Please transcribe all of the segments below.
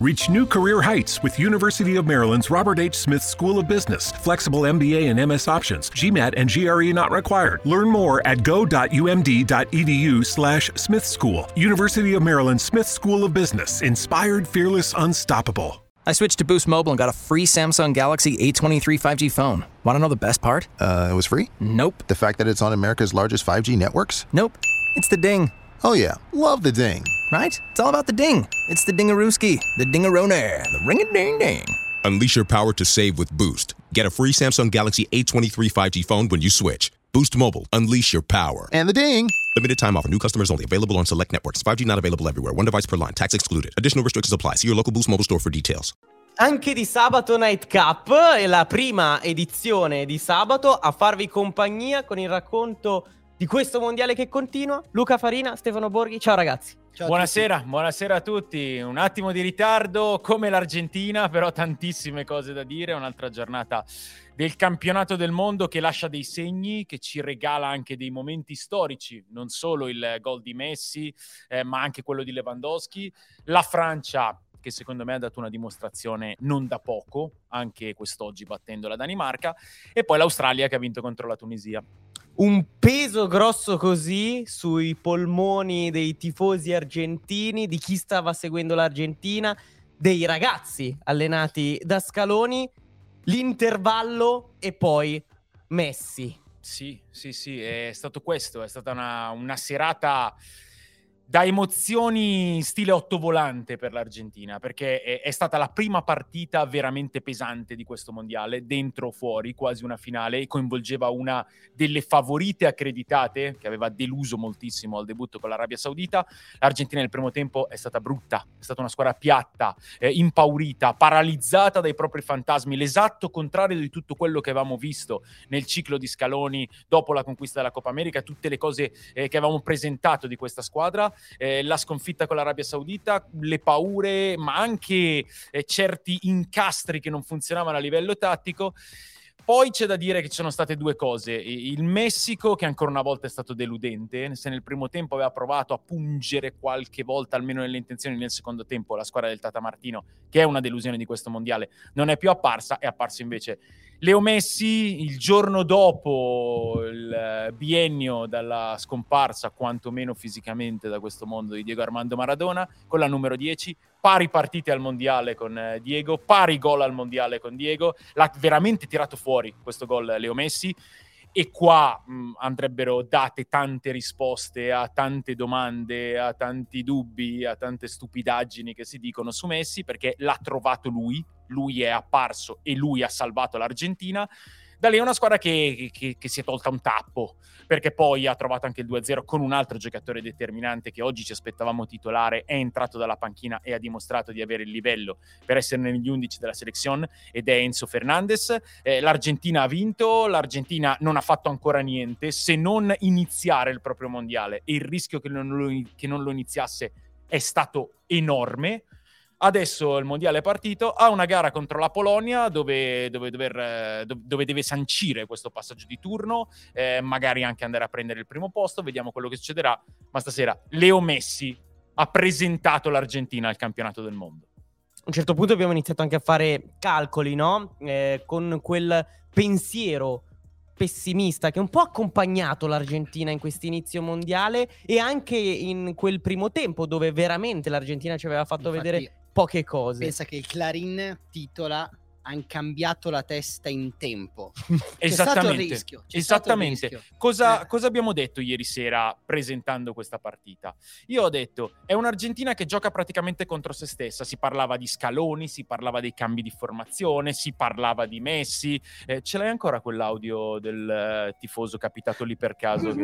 Reach new career heights with University of Maryland's Robert H. Smith School of Business. Flexible MBA and MS options. GMAT and GRE not required. Learn more at go.umd.edu slash Smith School. University of Maryland Smith School of Business. Inspired, fearless, unstoppable. I switched to Boost Mobile and got a free Samsung Galaxy A23 5G phone. Want to know the best part? Uh, it was free? Nope. The fact that it's on America's largest 5G networks? Nope. It's the ding. Oh, yeah. Love the ding. Right? It's all about the ding. It's the dingarooski, the dingaroner, the ring a ding ding. Unleash your power to save with Boost. Get a free Samsung Galaxy A23 5G phone when you switch. Boost Mobile. Unleash your power. And the ding. Limited time offer. New customers only. Available on select networks. 5G not available everywhere. One device per line. Tax excluded. Additional restrictions apply. See your local Boost Mobile store for details. Anche di sabato Night Cup è la prima edizione di sabato a farvi compagnia con il racconto di questo mondiale che continua. Luca Farina, Stefano Borghi, ciao ragazzi. Ciao buonasera, buonasera a tutti. Un attimo di ritardo come l'Argentina, però tantissime cose da dire. Un'altra giornata del campionato del mondo che lascia dei segni, che ci regala anche dei momenti storici, non solo il gol di Messi, eh, ma anche quello di Lewandowski. La Francia che secondo me ha dato una dimostrazione non da poco, anche quest'oggi battendo la Danimarca, e poi l'Australia che ha vinto contro la Tunisia. Un peso grosso così sui polmoni dei tifosi argentini, di chi stava seguendo l'Argentina, dei ragazzi allenati da Scaloni, l'intervallo e poi Messi. Sì, sì, sì, è stato questo, è stata una, una serata da emozioni stile ottovolante per l'Argentina, perché è, è, stata la prima partita veramente pesante di questo mondiale, dentro o fuori, quasi una finale, e coinvolgeva una delle favorite accreditate, che aveva deluso moltissimo al debutto con l'Arabia Saudita. L'Argentina nel primo tempo è stata brutta, è stata una squadra piatta, eh, impaurita, paralizzata dai propri fantasmi, l'esatto contrario di tutto quello che avevamo visto nel ciclo di Scaloni dopo la conquista della Coppa America, tutte le cose eh, che avevamo presentato di questa squadra eh, la sconfitta con l'Arabia Saudita, le paure, ma anche eh, certi incastri che non funzionavano a livello tattico. Poi c'è da dire che ci sono state due cose. Il Messico, che ancora una volta è stato deludente, se nel primo tempo aveva provato a pungere qualche volta, almeno nelle intenzioni, nel secondo tempo la squadra del Tata Martino, che è una delusione di questo mondiale, non è più apparsa, è apparso invece Leo Messi il giorno dopo il biennio dalla scomparsa, quantomeno fisicamente, da questo mondo di Diego Armando Maradona, con la numero 10, pari partite al mondiale con eh, Diego, pari gol al mondiale con Diego, l'ha veramente tirato fuori questo gol Leo Messi. E qua mh, andrebbero date tante risposte a tante domande, a tanti dubbi, a tante stupidaggini che si dicono su Messi perché l'ha trovato lui, lui è apparso e lui ha salvato l'Argentina da lì è una squadra che, che, che, si è tolta un tappo, perché poi ha trovato anche il 2-0 con un altro giocatore determinante che oggi ci aspettavamo titolare, è entrato dalla panchina e ha dimostrato di avere il livello per essere negli 11 della selezione ed è Enzo Fernandez. Eh, L'Argentina ha vinto, l'Argentina non ha fatto ancora niente se non iniziare il proprio mondiale e il rischio che non lo, che non lo iniziasse è stato enorme Adesso il mondiale è partito, ha una gara contro la Polonia dove, dove, dover, eh, dove deve sancire questo passaggio di turno, eh, magari anche andare a prendere il primo posto, vediamo quello che succederà. Ma stasera Leo Messi ha presentato l'Argentina al campionato del mondo. A un certo punto abbiamo iniziato anche a fare calcoli, no? Eh, con quel pensiero pessimista che un po' ha accompagnato l'Argentina in questo inizio mondiale e anche in quel primo tempo dove veramente l'Argentina ci aveva fatto Infatti, vedere poche cose. Pensa che il Clarin titola hanno cambiato la testa in tempo. Esattamente. Rischio, Esattamente. Rischio. Cosa, eh. cosa, abbiamo detto ieri sera presentando questa partita? Io ho detto, è un'Argentina che gioca praticamente contro se stessa. Si parlava di scaloni, si parlava dei cambi di formazione, si parlava di Messi. Eh, ce l'hai ancora quell'audio del uh, tifoso capitato lì per caso? Che...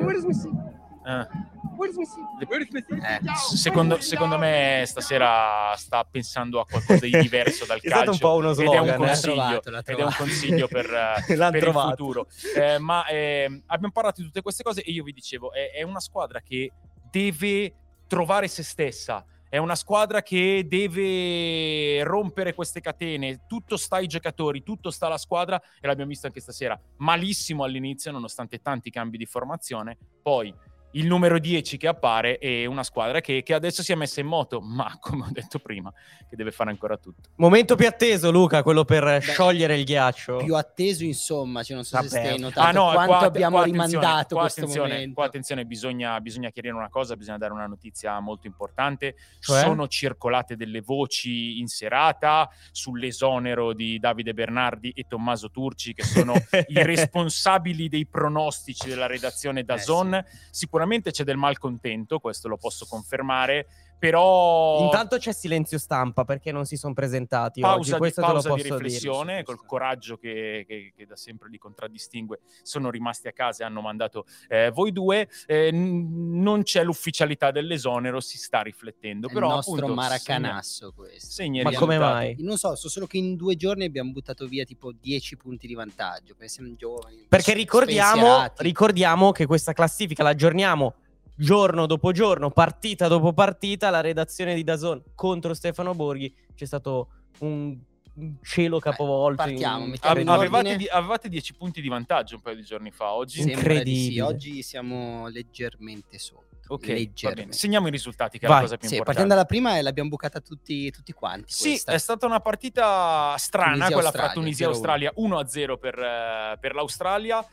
Eh. Eh, secondo, secondo, me stasera sta pensando a qualcosa di diverso dal calcio. È un po' uno slogan, ed è un consiglio, trovato, ed è un consiglio per, per il futuro. Eh, ma eh, abbiamo parlato di tutte queste cose e io vi dicevo, è, è una squadra che deve trovare se stessa. È una squadra che deve rompere queste catene, tutto sta ai giocatori, tutto sta alla squadra e l'abbiamo visto anche stasera, malissimo all'inizio nonostante tanti cambi di formazione, poi il numero 10 che appare è una squadra che, che, adesso si è messa in moto, ma come ho detto prima, che deve fare ancora tutto. Momento più atteso, Luca, quello per Beh, sciogliere il ghiaccio. Più atteso, insomma, cioè non so Vabbè. se stai notando ah, no, quanto qua, abbiamo qua rimandato qua questo attenzione, momento. Qua attenzione, bisogna, bisogna, chiarire una cosa, bisogna dare una notizia molto importante. Cioè? Sono circolate delle voci in serata sull'esonero di Davide Bernardi e Tommaso Turci, che sono i responsabili dei pronostici della redazione da eh, Zone. Sì. Sicuramente c'è del mal contento, questo lo posso confermare. Però intanto c'è silenzio stampa perché non si sono presentati pausa oggi. Questo di, pausa di riflessione dire. col coraggio che, che, che, da sempre li contraddistingue. Sono rimasti a casa e hanno mandato eh, voi due. Eh, n- non c'è l'ufficialità dell'esonero, si sta riflettendo. È però, il nostro appunto, maracanasso segna, questo. Segna Ma come mai? Non so, so solo che in due giorni abbiamo buttato via tipo 10 punti di vantaggio. Perché siamo giovani. Perché ricordiamo, ricordiamo che questa classifica la aggiorniamo giorno dopo giorno, partita dopo partita, la redazione di Dazon contro Stefano Borghi c'è stato un cielo capovolto. Beh, partiamo, in... Ave- avevate, di- avevate 10 punti di vantaggio un paio di giorni fa. Oggi incredibile. Sì. Oggi siamo leggermente sotto. Ok, leggermente. segniamo i risultati, che Vai. è la cosa più sì, importante. partendo dalla prima, l'abbiamo bucata tutti, tutti quanti. Sì, questa. è stata una partita strana, Tunisia, quella Australia, fra Tunisia e Australia, 1-0 per, eh, per l'Australia.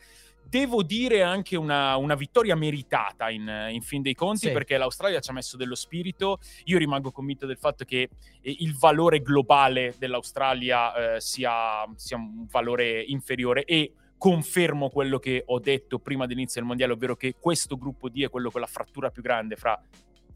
Devo dire anche una, una vittoria meritata in, in, fin dei conti Sì. perché l'Australia ci ha messo dello spirito. Io rimango convinto del fatto che eh, il valore globale dell'Australia eh, sia, sia un valore inferiore e confermo quello che ho detto prima dell'inizio del mondiale, ovvero che questo gruppo D è quello con la frattura più grande fra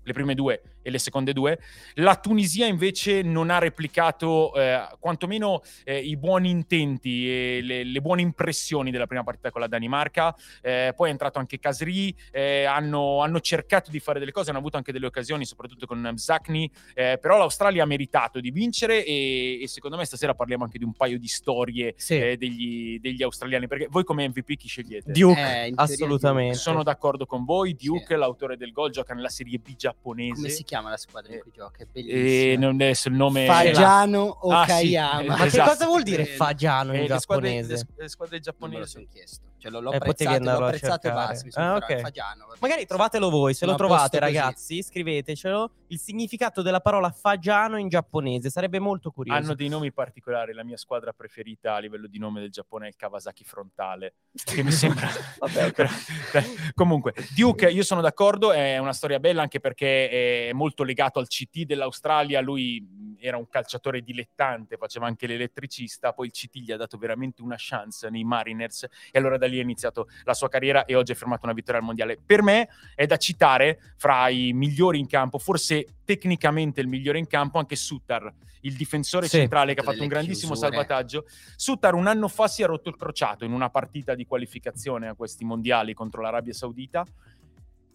le prime due e le seconde due. La Tunisia invece non ha replicato eh, quantomeno eh, i buoni intenti e le, le, buone impressioni della prima partita con la Danimarca. Eh, poi è entrato anche Casri, eh, hanno, hanno, cercato di fare delle cose, hanno avuto anche delle occasioni, soprattutto con Zakni, eh, però l'Australia ha meritato di vincere e, e, secondo me stasera parliamo anche di un paio di storie sì. eh, degli, degli, australiani, perché voi come MVP chi scegliete? Duke, assolutamente. Sono d'accordo con voi, Duke, sì. l'autore del gol, gioca nella Serie B giapponese. Come si chiama la squadra in cui gioca? È E bellissima. non adesso il nome Fagiano o Ah, sì, eh, Ma che esatto. cosa vuol dire Fagiano in Eh, le squadre, giapponese? le, squadre Non me lo giapponesi. sono chiesto. Cioè, l'ho, l'ho Eh, apprezzato, l'ho andarlo a apprezzato e cercare. basta. Mi sono Ah, trovato ok. Fagiano. Magari trovatelo voi, se lo trovate così. ragazzi, scrivetecelo il significato della parola fagiano in giapponese, sarebbe molto curioso. Hanno dei nomi particolari. La mia squadra preferita a livello di nome del Giappone è il Kawasaki Frontale, che mi sembra. Vabbè. Però- beh, Comunque, Duke, io sono d'accordo. È una storia bella anche perché è molto legato al CT dell'Australia. Lui era un calciatore dilettante, faceva anche l'elettricista. Poi il CT gli ha dato veramente una chance nei Mariners. E allora da lì è iniziato la sua carriera e oggi ha firmato una vittoria al mondiale. Per me è da citare fra i migliori in campo, forse tecnicamente il migliore in campo, anche Suttar, il difensore Sì. centrale che ha fatto un grandissimo chiusure. salvataggio. Suttar un anno fa si è rotto il crociato in una partita di qualificazione a questi mondiali contro l'Arabia Saudita.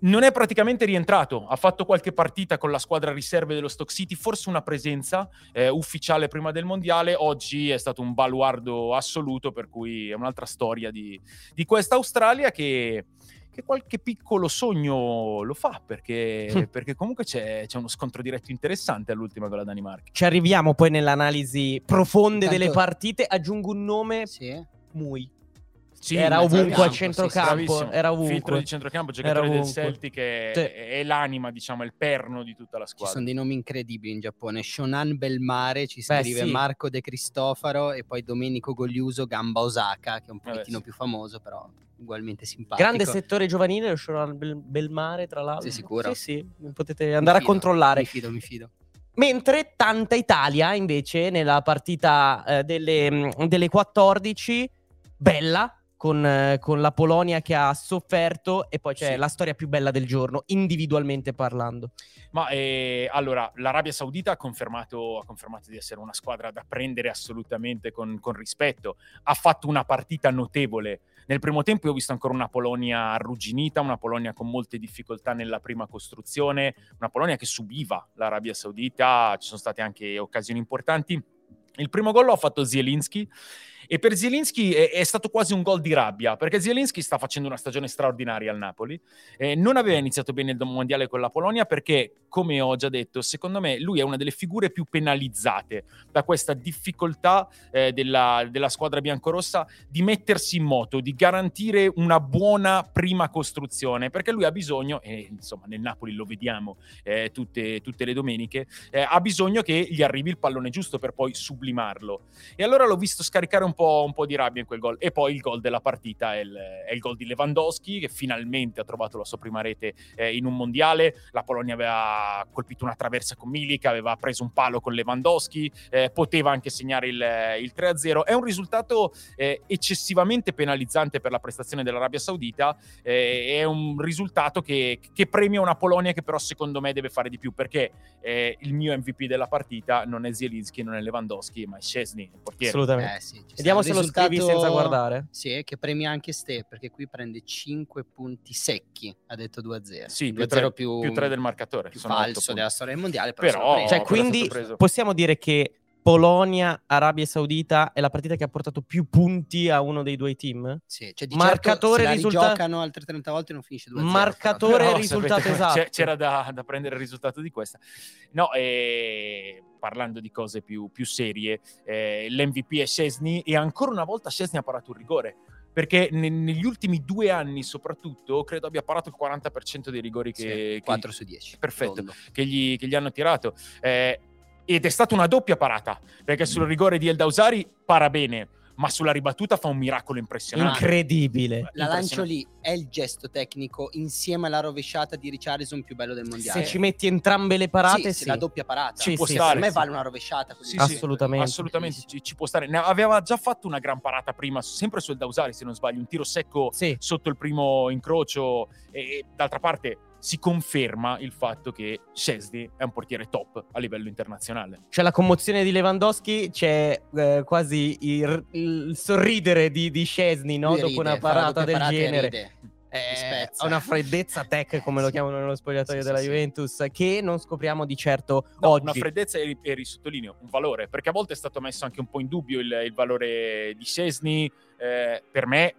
Non è praticamente rientrato, ha fatto qualche partita con la squadra riserve dello Stock City, forse una presenza eh, ufficiale prima del mondiale. Oggi è stato un baluardo assoluto, per cui è un'altra storia di, di questa Australia che, che qualche piccolo sogno lo fa, perché, perché comunque c'è, c'è uno scontro diretto interessante all'ultima con la Danimarca. Ci arriviamo poi nell'analisi profonde Intanto- delle partite, aggiungo un nome, Sì. Mui. Sì, era ovunque al centrocampo, bravissimo. era ovunque. Filtro di centrocampo, giocatore del. Celtic è, Sì. è l'anima, diciamo, il perno di tutta la Ci squadra. sono dei nomi incredibili in Giappone. Shonan Belmare ci Beh, scrive sì. Marco De Cristofaro e poi Domenico Gogliuso Gamba Osaka, che è un Vabbè, pochettino sì. più famoso, però ugualmente simpatico. Grande settore giovanile, lo Shonan Bel- Belmare, tra l'altro. Sei sicuro? Sì, sì, potete andare a fido, controllare. Mi fido, mi fido. Mentre tanta Italia, invece, nella partita eh, delle, delle 14, bella, con, eh, con la Polonia che ha sofferto, e poi c'è Sì. la storia più bella del giorno, individualmente parlando. Ma eh, allora, l'Arabia Saudita ha confermato, ha confermato di essere una squadra da prendere assolutamente con, con rispetto. Ha fatto una partita notevole. Nel primo tempo io ho visto ancora una Polonia arrugginita, una Polonia con molte difficoltà nella prima costruzione, una Polonia che subiva l'Arabia Saudita, ci sono state anche occasioni importanti. Il primo gol lo ha fatto Zielinski E per Zielinski è, è stato quasi un gol di rabbia, perché Zielinski sta facendo una stagione straordinaria al Napoli. Eh, non aveva iniziato bene il mondiale con la Polonia perché, come ho già detto, secondo me lui è una delle figure più penalizzate da questa difficoltà eh, della, della squadra biancorossa di mettersi in moto, di garantire una buona prima costruzione, perché lui ha bisogno, e insomma nel Napoli lo vediamo eh, tutte, tutte, le domeniche, eh, ha bisogno che gli arrivi il pallone giusto per poi sublimarlo. E allora l'ho visto scaricare un po', un po di rabbia in quel gol. E poi il gol della partita è il, è il gol di Lewandowski, che finalmente ha trovato la sua prima rete eh, in un mondiale. La Polonia aveva colpito una traversa con Milik, aveva preso un palo con Lewandowski, eh, poteva anche segnare il, il 3-0. È un risultato eh, eccessivamente penalizzante per la prestazione dell'Arabia Saudita. Eh, è un risultato che, che, premia una Polonia che però secondo me deve fare di più perché eh, il mio MVP della partita non è Zielinski, non è Lewandowski, ma è Scesni, il portiere. Assolutamente. Eh, sì, Vediamo se lo scrivi senza guardare. Sì, che premia anche Ste, perché qui prende 5 punti secchi, ha detto 2-0. Sì, 2-0 più, più 3 del marcatore. Più falso della storia del mondiale, però, però cioè, quindi possiamo dire che Polonia, Arabia Saudita è la partita che ha portato più punti a uno dei due team? Sì, cioè di marcatore certo, risultato giocano altre 30 volte non finisce 2-0. Marcatore però, risultato esatto. C'era da, da, prendere il risultato di questa. No, eh, parlando di cose più, più serie, eh, l'MVP è Scesni e ancora una volta Scesni ha parato un rigore perché ne, negli ultimi due anni soprattutto credo abbia parato il 40% dei rigori che... Sì, 4 su 10. Perfetto, che gli, che gli, hanno tirato. Eh, ed è stata una doppia parata, perché sul rigore di El Dausari para bene, ma sulla ribattuta fa un miracolo impressionante. Incredibile. La lancio lì è il gesto tecnico insieme alla rovesciata di Richardson più bello del mondiale. Se ci metti entrambe le parate, sì. sì. la doppia parata. Ci può sì, stare. Per me vale una rovesciata. Sì, assolutamente. Assolutamente, ci, ci, può stare. Ne aveva già fatto una gran parata prima, sempre sul Dausari, se non sbaglio, un tiro secco sotto il primo incrocio. E d'altra parte si conferma il fatto che Scesni è un portiere top a livello internazionale. C'è la commozione di Lewandowski, c'è eh, quasi il, il, sorridere di, di Scesni no? dopo una parata del genere. Eh, ha una freddezza tech, come lo chiamano nello spogliatoio sì, della sì, Juventus, che non scopriamo di certo no, oggi. Una freddezza e, e risottolineo, un valore, perché a volte è stato messo anche un po' in dubbio il, il valore di Scesni. Eh, per me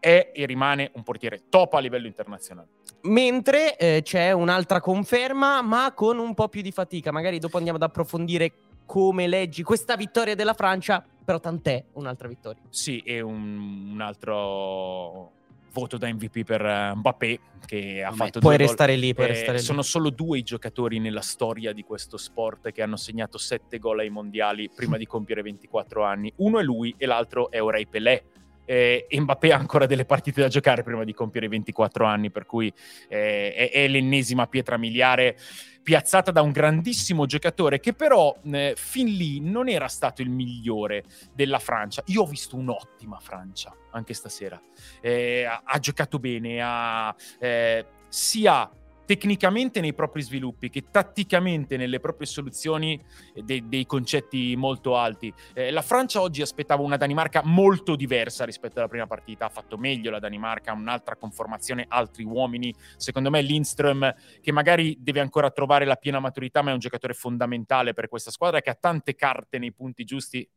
è e rimane un portiere top a livello internazionale. Mentre eh, c'è un'altra conferma, ma con un po' più di fatica. Magari dopo andiamo ad approfondire come leggi questa vittoria della Francia, però tant'è un'altra vittoria. Sì, e un, un altro voto da MVP per uh, Mbappé che ha fatto puoi restare lì, puoi eh, restare lì. sono solo due i giocatori nella storia di questo sport che hanno segnato sette gol ai mondiali prima di compiere 24 anni uno è lui e l'altro è Orei Pelé eh, Mbappé ha ancora delle partite da giocare prima di compiere i 24 anni, per cui eh, è, è, l'ennesima pietra miliare piazzata da un grandissimo giocatore che però eh, fin lì non era stato il migliore della Francia. Io ho visto un'ottima Francia anche stasera. Eh, ha, ha, giocato bene, ha eh, sia tecnicamente nei propri sviluppi che tatticamente nelle proprie soluzioni eh, de- dei concetti molto alti. Eh, la Francia oggi aspettava una Danimarca molto diversa rispetto alla prima partita, ha fatto meglio la Danimarca, un'altra conformazione, altri uomini. Secondo me Lindström, che magari deve ancora trovare la piena maturità, ma è un giocatore fondamentale per questa squadra che ha tante carte nei punti giusti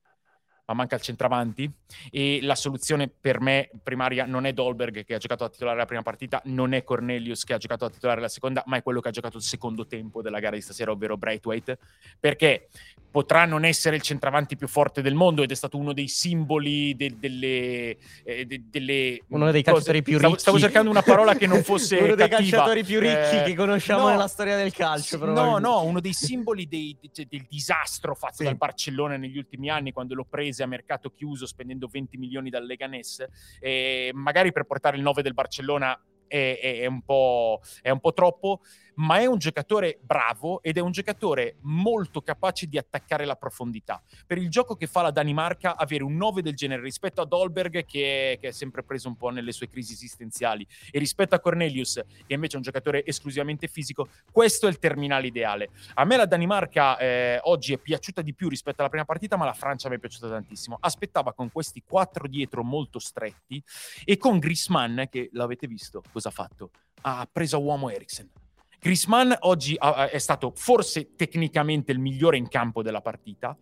ma manca il centravanti. E la soluzione per me primaria non è Dolberg che ha giocato a titolare la prima partita, non è Cornelius che ha giocato a titolare la seconda, ma è quello che ha giocato il secondo tempo della gara di stasera, ovvero Braithwaite, perché potrà non essere il centravanti più forte del mondo ed è stato uno dei simboli de- delle, eh, de- delle, uno dei calciatori più ricchi. Stavo, stavo, cercando una parola che non fosse uno dei cattiva. calciatori più ricchi eh, che conosciamo no, nella storia del calcio. No, no, uno dei simboli dei, de- del disastro fatto sì. dal Barcellona negli ultimi anni quando lo prese a mercato chiuso spendendo 20 milioni dal Leganés e magari per portare il 9 del Barcellona è, è, è, un è, un po', troppo, ma è un giocatore bravo ed è un giocatore molto capace di attaccare la profondità. Per il gioco che fa la Danimarca, avere un 9 del genere rispetto a Dolberg, che che è sempre preso un po' nelle sue crisi esistenziali, e rispetto a Cornelius, che invece è un giocatore esclusivamente fisico, questo è il terminale ideale. A me la Danimarca eh, oggi è piaciuta di più rispetto alla prima partita, ma la Francia mi è piaciuta tantissimo. Aspettava con questi quattro dietro molto stretti e con Grisman, che l'avete visto cosa ha fatto? Ha preso a uomo Eriksen Griezmann oggi è stato forse tecnicamente il migliore in campo della partita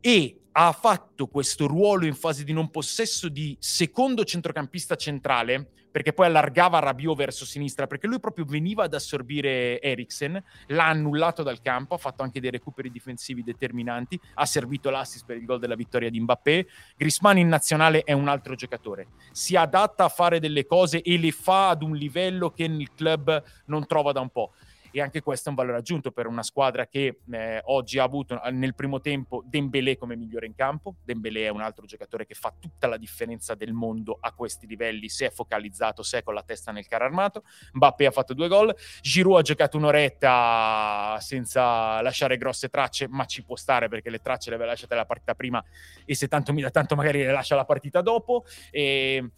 e ha fatto questo ruolo in fase di non possesso di secondo centrocampista centrale, perché poi allargava Rabiot verso sinistra, perché lui proprio veniva ad assorbire Eriksen, l'ha annullato dal campo, ha fatto anche dei recuperi difensivi determinanti, ha servito l'assist per il gol della vittoria di Mbappé. Griezmann in nazionale è un altro giocatore, si adatta a fare delle cose e le fa ad un livello che nel club non trova da un po' e anche questo è un valore aggiunto per una squadra che eh, oggi ha avuto eh, nel primo tempo Dembélé come migliore in campo. Dembélé è un altro giocatore che fa tutta la differenza del mondo a questi livelli, se è focalizzato, se è con la testa nel carro armato. Mbappé ha fatto due gol, Giroud ha giocato un'oretta senza lasciare grosse tracce, ma ci può stare perché le tracce le aveva lasciate la partita prima e se tanto mi dà tanto magari le lascia la partita dopo. E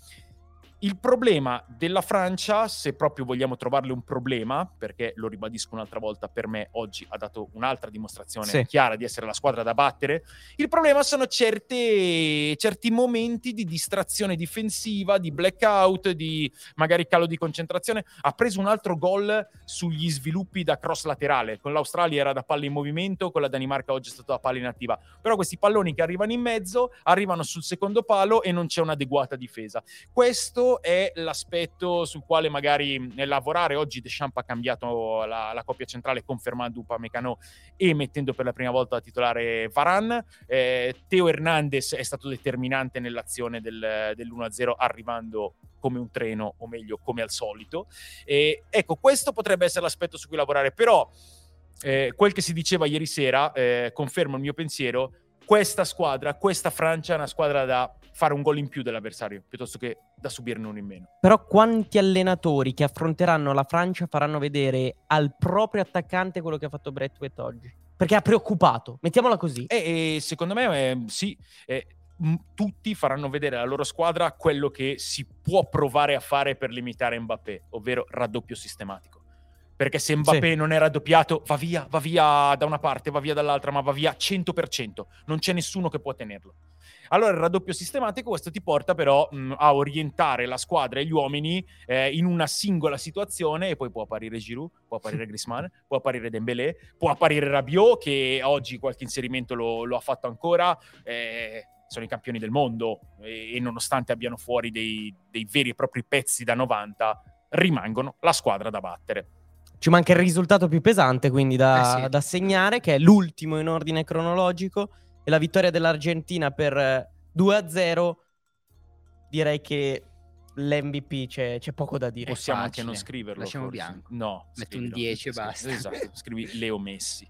il problema della Francia, se proprio vogliamo trovarle un problema, perché lo ribadisco un'altra volta, per me oggi ha dato un'altra dimostrazione sì. chiara di essere la squadra da battere, il problema sono certe, certi momenti di distrazione difensiva, di blackout, di magari calo di concentrazione. Ha preso un altro gol sugli sviluppi da cross laterale, con l'Australia era da palla in movimento, con la Danimarca oggi è stata da palla inattiva, però questi palloni che arrivano in mezzo arrivano sul secondo palo e non c'è un'adeguata difesa. Questo è l'aspetto sul quale magari lavorare. Oggi Deschamps ha cambiato la, la coppia centrale confermando Upamecano e mettendo per la prima volta a titolare Varan. Eh, Teo Hernandez è stato determinante nell'azione del, dell'1-0 arrivando come un treno o meglio come al solito. E, ecco, questo potrebbe essere l'aspetto su cui lavorare, però eh, quel che si diceva ieri sera eh, conferma il mio pensiero questa squadra, questa Francia è una squadra da fare un gol in più dell'avversario piuttosto che da subirne uno in meno. Però quanti allenatori che affronteranno la Francia faranno vedere al proprio attaccante quello che ha fatto Bretwet oggi? Perché ha preoccupato, mettiamola così. E, e secondo me eh, sì, eh, tutti faranno vedere alla loro squadra quello che si può provare a fare per limitare Mbappé, ovvero raddoppio sistematico perché se Mbappé sì. non è raddoppiato va via, va via da una parte, va via dall'altra, ma va via 100%, non c'è nessuno che può tenerlo. Allora il raddoppio sistematico questo ti porta però mh, a orientare la squadra e gli uomini eh, in una singola situazione e poi può apparire Giroud, può apparire Griezmann, può apparire Dembélé, può apparire Rabiot che oggi qualche inserimento lo, lo ha fatto ancora, eh, sono i campioni del mondo e, e nonostante abbiano fuori dei, dei veri e propri pezzi da 90 rimangono la squadra da battere. Ci manca il risultato più pesante, quindi da, eh sì. da segnare, che è l'ultimo in ordine cronologico, e la vittoria dell'Argentina per 2-0. Eh, Direi che l'MVP c'è, c'è poco da dire. Possiamo anche non scriverlo. Lasciamo forse. bianco. No, metti un 10 e basta. Esatto, scrivi Leo Messi.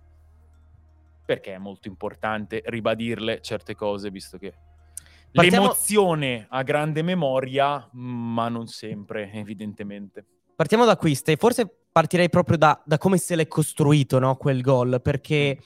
Perché è molto importante ribadirle certe cose, visto che Partiamo... l'emozione ha grande memoria, ma non sempre, evidentemente. Partiamo da qui, Ste. Forse partirei proprio da, da come se l'è costruito, no, quel gol, perché...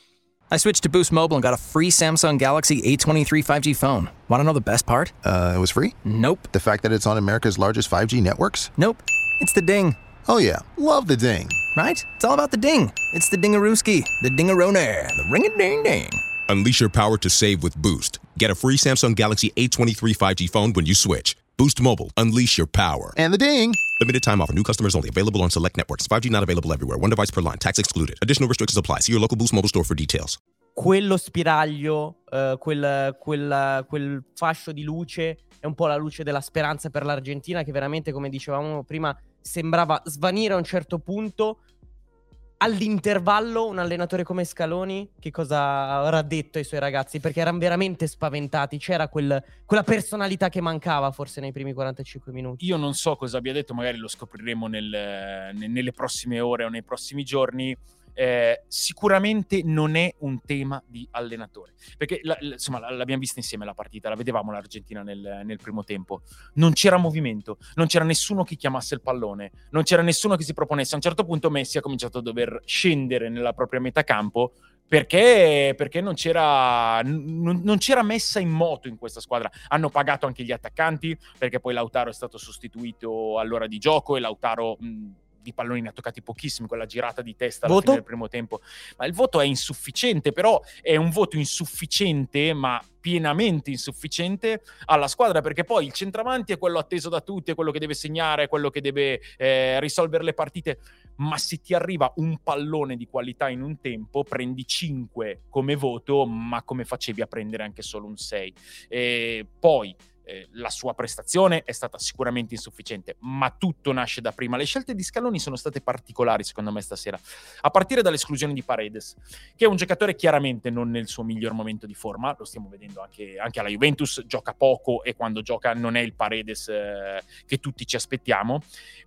I switched to Boost Mobile and got a free Samsung Galaxy A23 5G phone. Want to know the best part? Uh, it was free? Nope. The fact that it's on America's largest 5G networks? Nope. It's the ding. Oh yeah, love the ding. Right? It's all about the ding. It's the dingarooski, the dingarone, the ring-a-ding-ding. Unleash your power to save with Boost. Get a free Samsung Galaxy A23 5G phone when you switch. Boost Mobile. Unleash your power. And the ding. Limited time offer. New customers only. Available on select networks. 5G not available everywhere. One device per line. Tax excluded. Additional restrictions apply. See your local Boost Mobile store for details. Quello spiraglio, uh, quel, quel, quel fascio di luce è un po' la luce della speranza per l'Argentina che veramente, come dicevamo prima, sembrava svanire a un certo punto all'intervallo un allenatore come Scaloni che cosa avrà detto ai suoi ragazzi? Perché erano veramente spaventati, c'era quel, quella personalità che mancava forse nei primi 45 minuti. Io non so cosa abbia detto, magari lo scopriremo nel, nelle prossime ore o nei prossimi giorni eh, sicuramente non è un tema di allenatore. Perché la, la, insomma l'abbiamo vista insieme la partita, la vedevamo l'Argentina nel, nel, primo tempo. Non c'era movimento, non c'era nessuno che chiamasse il pallone, non c'era nessuno che si proponesse. A un certo punto Messi ha cominciato a dover scendere nella propria metà campo perché, perché non, c'era, n- non, c'era, messa in moto in questa squadra. Hanno pagato anche gli attaccanti perché poi Lautaro è stato sostituito all'ora di gioco e Lautaro... Mh, di palloni ne ha toccati pochissimi con la girata di testa alla fine del primo tempo. Ma il voto è insufficiente, però è un voto insufficiente, ma pienamente insufficiente alla squadra, perché poi il centravanti è quello atteso da tutti, è quello che deve segnare, è quello che deve eh, risolvere le partite, ma se ti arriva un pallone di qualità in un tempo, prendi 5 come voto, ma come facevi a prendere anche solo un 6? E poi eh, la sua prestazione è stata sicuramente insufficiente, ma tutto nasce da prima. Le scelte di Scaloni sono state particolari, secondo me, stasera, a partire dall'esclusione di Paredes, che è un giocatore chiaramente non nel suo miglior momento di forma, lo stiamo vedendo anche, anche alla Juventus, gioca poco e quando gioca non è il Paredes eh, che tutti ci aspettiamo,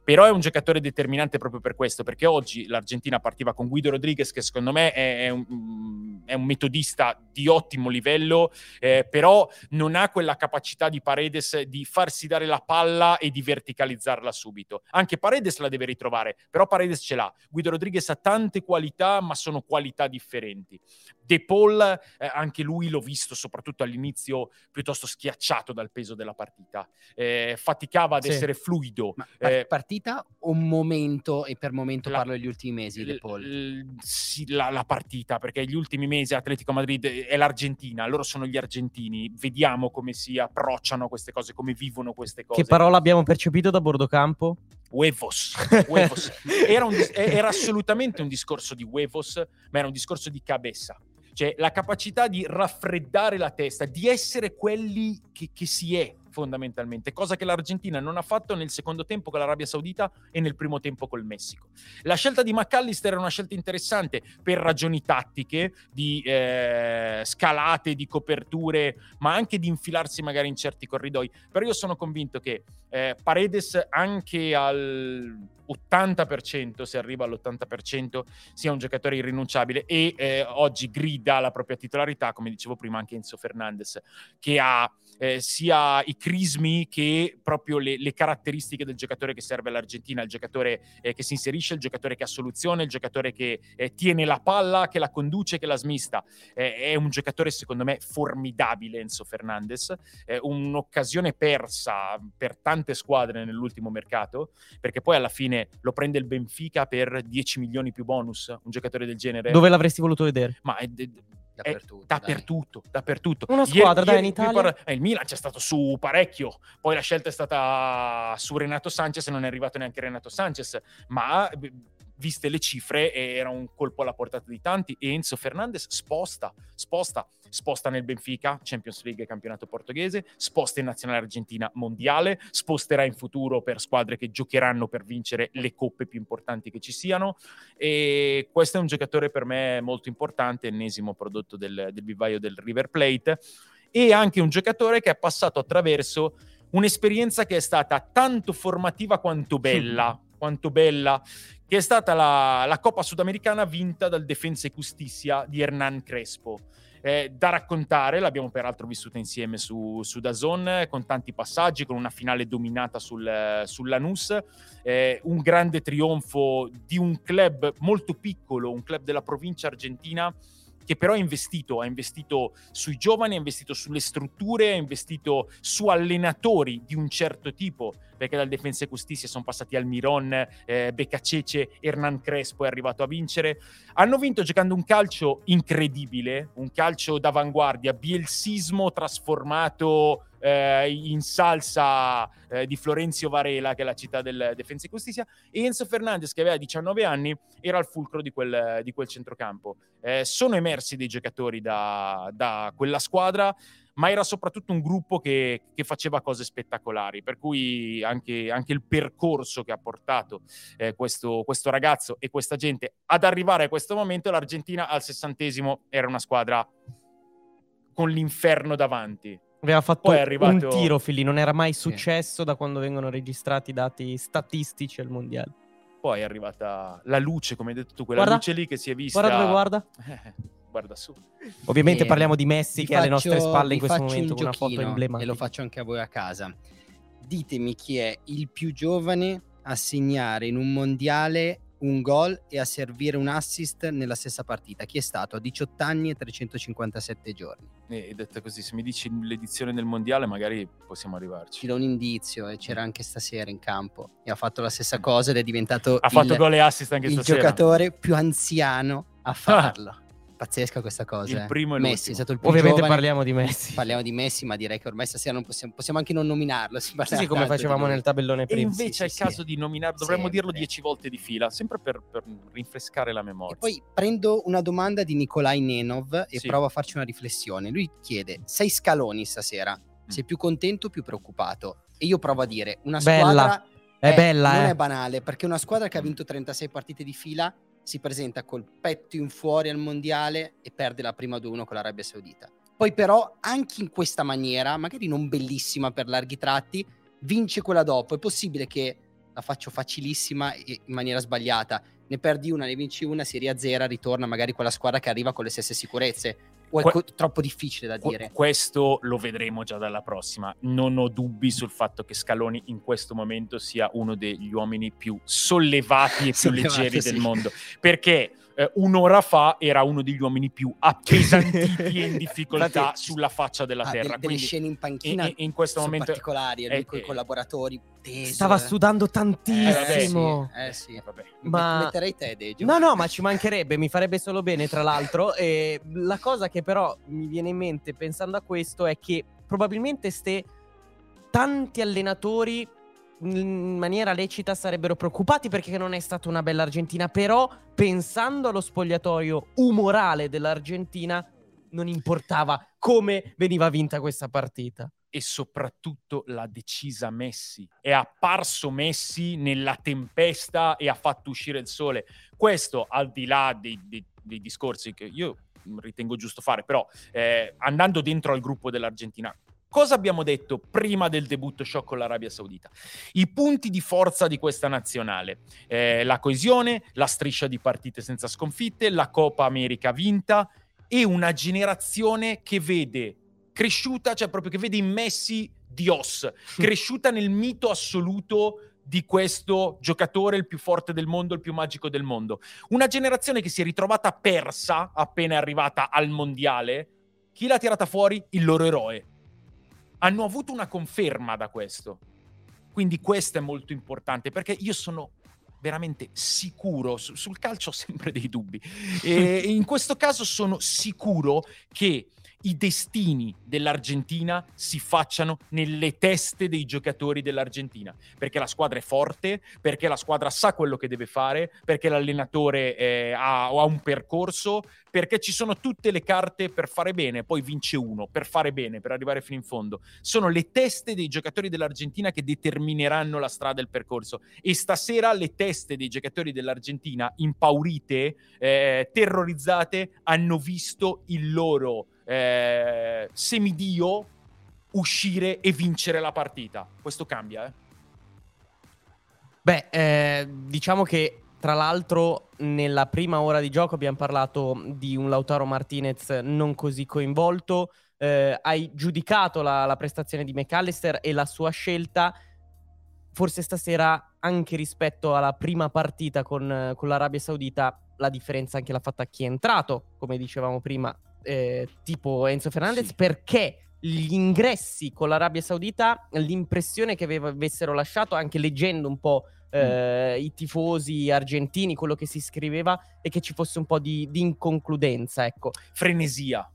però è un giocatore determinante proprio per questo, perché oggi l'Argentina partiva con Guido Rodriguez, che secondo me è, è, un, è un, metodista di ottimo livello, eh, però non ha quella capacità di Paredes di farsi dare la palla e di verticalizzarla subito. Anche Paredes la deve ritrovare, però Paredes ce l'ha. Guido Rodriguez ha tante qualità, ma sono qualità differenti. De Paul, eh, anche lui l'ho visto soprattutto all'inizio piuttosto schiacciato dal peso della partita. Eh, faticava ad sì. essere fluido. Ma eh, partita o momento, e per momento la, parlo degli ultimi mesi, De Paul? L, sì, la, la, partita, perché gli ultimi mesi Atletico Madrid è l'Argentina, loro sono gli argentini, vediamo come si approcciano queste cose, come vivono queste cose. Che parola abbiamo percepito da Bordocampo? Huevos. huevos. Era, un, era assolutamente un discorso di huevos, ma era un discorso di cabeza cioè la capacità di raffreddare la testa, di essere quelli che, che si è fondamentalmente, cosa che l'Argentina non ha fatto nel secondo tempo con l'Arabia Saudita e nel primo tempo col Messico. La scelta di McAllister era una scelta interessante per ragioni tattiche, di eh, scalate, di coperture, ma anche di infilarsi magari in certi corridoi. Però io sono convinto che eh, Paredes anche al 80%, se arriva all'80%, sia un giocatore irrinunciabile e eh, oggi grida la propria titolarità, come dicevo prima anche Enzo Fernandez, che ha eh, sia i crismi che proprio le, le, caratteristiche del giocatore che serve all'Argentina, il giocatore eh, che si inserisce, il giocatore che ha soluzione, il giocatore che eh, tiene la palla, che la conduce, che la smista. Eh, è un giocatore secondo me formidabile Enzo Fernandez, un'occasione persa per tante squadre nell'ultimo mercato, perché poi alla fine lo prende il Benfica per 10 milioni più bonus, un giocatore del genere. Dove l'avresti voluto vedere? Ma è, dappertutto, dappertutto, dappertutto. Una squadra, ieri, dai, in Italia. Parla... Eh, il Milan c'è stato su parecchio, poi la scelta è stata su Renato Sanchez, non è arrivato neanche Renato Sanchez, ma viste le cifre, era un colpo alla portata di tanti. E Enzo Fernandez sposta, sposta, sposta nel Benfica, Champions League e campionato portoghese, sposta in nazionale argentina mondiale, sposterà in futuro per squadre che giocheranno per vincere le coppe più importanti che ci siano. E questo è un giocatore per me molto importante, ennesimo prodotto del, del vivaio del River Plate. E anche un giocatore che è passato attraverso un'esperienza che è stata tanto formativa quanto bella. Quanto bella, che è stata la, la Coppa Sudamericana vinta dal Defensa e Justicia di Hernan Crespo. Eh, da raccontare, l'abbiamo peraltro vissuta insieme su, su Dazon, con tanti passaggi, con una finale dominata sul, sull'Anus, eh, un grande trionfo di un club molto piccolo, un club della provincia argentina, che però ha investito, ha investito sui giovani, ha investito sulle strutture, ha investito su allenatori di un certo tipo, perché dal Defensa e sono passati Almiron, eh, Beccacece, Hernan Crespo è arrivato a vincere. Hanno vinto giocando un calcio incredibile, un calcio d'avanguardia, bielsismo trasformato eh, in salsa eh, di Florenzio Varela, che è la città del Defensa e Giustizia, e Enzo Fernandez, che aveva 19 anni, era al fulcro di quel, di quel centrocampo. Eh, sono emersi dei giocatori da, da quella squadra, ma era soprattutto un gruppo che, che faceva cose spettacolari, per cui anche, anche il percorso che ha portato eh, questo, questo, ragazzo e questa gente ad arrivare a questo momento, l'Argentina al sessantesimo era una squadra con l'inferno davanti. Aveva fatto arrivato... un tiro, Fili, non era mai successo sì. da quando vengono registrati i dati statistici al mondiale. Poi è arrivata la luce, come hai detto tu, quella guarda, luce lì che si è vista. Guarda dove guarda. guarda su. Ovviamente eh, parliamo di Messi che è alle nostre spalle in questo momento con una foto emblematica. E lo faccio anche a voi a casa. Ditemi chi è il più giovane a segnare in un mondiale un gol e a servire un assist nella stessa partita. Chi è stato? A 18 anni e 357 giorni. E detto così, se mi dici l'edizione del mondiale, magari possiamo arrivarci. Ti do un indizio, e c'era anche stasera in campo. E ha fatto la stessa cosa ed è diventato ha il, fatto gol e assist anche il stasera. giocatore più anziano a farlo. pazzesca questa cosa. Il eh. primo e Messi è stato il più Ovviamente giovane. parliamo di Messi. Parliamo di Messi, ma direi che ormai stasera non possiamo, possiamo anche non nominarlo. si Sì, sì, come facevamo nel tabellone E prima. invece sì, è il sì. caso di nominarlo, dovremmo dirlo Sempre. dieci volte di fila, sempre per, per rinfrescare la memoria. E poi prendo una domanda di Nikolai Nenov e Sì. provo a farci una riflessione. Lui chiede: sei scaloni stasera? Mm. Sei più contento o più preoccupato? E io provo a dire: una Bella. squadra È bella, non eh. è banale, perché una squadra che ha vinto 36 partite di fila si presenta col petto in fuori al mondiale e perde la prima 2-1 con l'Arabia Saudita. Poi però anche in questa maniera, magari non bellissima per larghi tratti, vince quella dopo. È possibile che la faccio facilissima e in maniera sbagliata. Ne perdi una, ne vinci una, si riazzera, ritorna magari quella squadra che arriva con le stesse sicurezze. O è Que- troppo difficile da dire? Questo lo vedremo già dalla prossima. Non ho dubbi sul fatto che Scaloni in questo momento sia uno degli uomini più sollevati e più Sollevato, leggeri sì. del mondo. Perché eh, un'ora fa era uno degli uomini più appesantiti e in difficoltà Infatti, sulla faccia della Ah, terra. delle, delle Quindi scene in panchina in, in questo sono momento particolari, lui eh, con i eh, collaboratori teso, Stava eh. sudando Eh, tantissimo. sì, eh sì. eh, vabbè. Ma- Metterei te, Deggio. No, no, ma ci mancherebbe, mi farebbe solo bene, tra l'altro. E la cosa che però mi viene in mente pensando a questo è che probabilmente ste tanti allenatori in maniera lecita sarebbero preoccupati perché non è stata una bella Argentina, però pensando allo spogliatoio umorale dell'Argentina non importava come veniva vinta questa partita. e soprattutto l'ha decisa Messi. È apparso Messi nella tempesta e ha fatto uscire il sole. Questo al di là dei, dei- dei discorsi che io ritengo giusto fare, però eh, andando dentro al gruppo dell'Argentina. Cosa abbiamo detto prima del debutto shock con l'Arabia Saudita? I punti di forza di questa nazionale, eh, la coesione, la striscia di partite senza sconfitte, la Coppa America vinta e una generazione che vede cresciuta, cioè proprio che vede in Messi Dios, cresciuta nel mito assoluto di questo giocatore il più forte del mondo, il più magico del mondo. Una generazione che si è ritrovata persa appena arrivata al mondiale. Chi l'ha tirata fuori? Il loro eroe. Hanno avuto una conferma da questo. Quindi questo è molto importante perché io sono veramente sicuro, su- sul calcio ho sempre dei dubbi, e in questo caso sono sicuro che i destini dell'Argentina si facciano nelle teste dei giocatori dell'Argentina, perché la squadra è forte, perché la squadra sa quello che deve fare, perché l'allenatore eh, ha, ha un percorso, perché ci sono tutte le carte per fare bene, poi vince uno, per fare bene, per arrivare fino in fondo. Sono le teste dei giocatori dell'Argentina che determineranno la strada e il percorso. E stasera le teste dei giocatori dell'Argentina, impaurite, eh, terrorizzate, hanno visto il loro eh, semidio uscire e vincere la partita. Questo cambia, eh? Beh, eh, diciamo che tra l'altro nella prima ora di gioco abbiamo parlato di un Lautaro Martinez non così coinvolto. Eh, hai giudicato la, la prestazione di McAllister e la sua scelta. Forse stasera, anche rispetto alla prima partita con, con l'Arabia Saudita, la differenza anche l'ha fatta chi è entrato, come dicevamo prima, eh, tipo Enzo Fernandez, Sì. perché gli ingressi con l'Arabia Saudita, l'impressione che avessero lasciato, anche leggendo un po' eh, i tifosi argentini, quello che si scriveva, è che ci fosse un po' di, di inconcludenza, ecco. frenesia.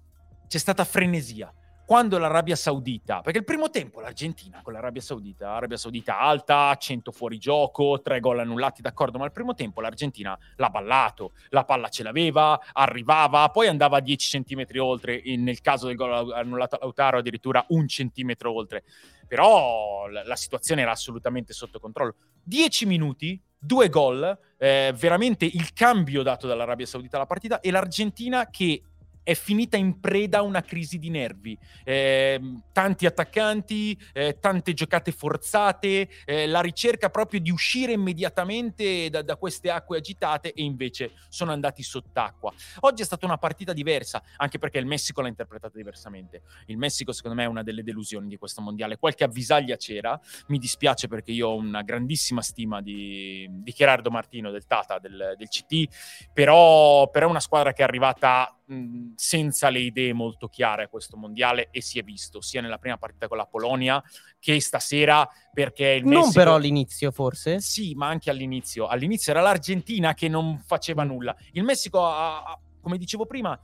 C'è stata frenesia. Quando l'Arabia Saudita, perché il primo tempo l'Argentina con l'Arabia Saudita, Arabia Saudita alta, 100 fuori gioco, 3 gol annullati, d'accordo, ma il primo tempo l'Argentina l'ha ballato, la palla ce l'aveva, arrivava, poi andava 10 cm oltre, nel caso del gol annullato a Lautaro addirittura un centimetro oltre. Però la, la situazione era assolutamente sotto controllo. 10 minuti, due gol, eh, veramente il cambio dato dall'Arabia Saudita alla partita e l'Argentina che è finita in preda a una crisi di nervi. Eh, tanti attaccanti, eh, tante giocate forzate, eh, la ricerca proprio di uscire immediatamente da, da queste acque agitate e invece sono andati sott'acqua. Oggi è stata una partita diversa, anche perché il Messico l'ha interpretata diversamente. Il Messico secondo me è una delle delusioni di questo mondiale. Qualche avvisaglia c'era, mi dispiace perché io ho una grandissima stima di, di Gerardo Martino, del Tata, del, del CT, però, però è una squadra che è arrivata mh, senza le idee molto chiare a questo mondiale e si è visto sia nella prima partita con la Polonia che stasera perché il Non Messico... però all'inizio, forse. Sì, ma anche all'inizio. All'inizio era l'Argentina che non faceva nulla. Il Messico, ha- ha- come dicevo prima,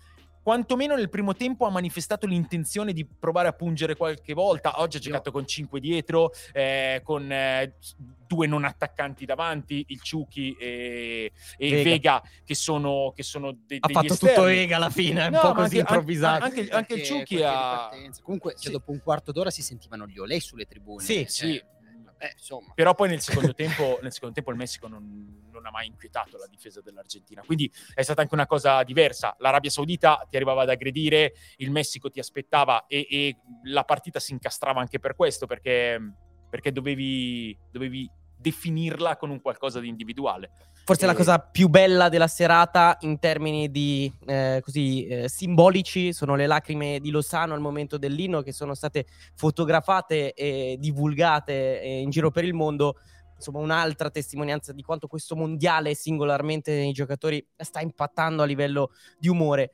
quantomeno nel primo tempo ha manifestato l'intenzione di provare a pungere qualche volta. Oggi ha giocato con 5 dietro, eh, con eh, due non attaccanti davanti, il Ciuchi e, e Vega. Vega. che sono, che sono de- Ha degli fatto esterni. tutto Ega alla fine, un No, po' ma così anche- improvvisato. Anche, anche il Perché Ciuchi ha... Comunque, cioè, Sì. dopo un quarto d'ora si sentivano gli olè sulle tribune. Sì, cioè, sì. Insomma. Però poi nel secondo tempo, nel secondo tempo il Messico non, non ha mai inquietato la difesa dell'Argentina. Quindi è stata anche una cosa diversa. L'Arabia Saudita ti arrivava ad aggredire, il Messico ti aspettava e, e la partita si incastrava anche per questo, perché, perché dovevi, dovevi definirla con un qualcosa di individuale. Forse la Eh, cosa più bella della serata in termini di eh, così eh, simbolici sono le lacrime di Lozano al momento dell'inno che sono state fotografate e divulgate eh, in giro per il mondo. Insomma, un'altra testimonianza di quanto questo mondiale singolarmente nei giocatori sta impattando a livello di umore.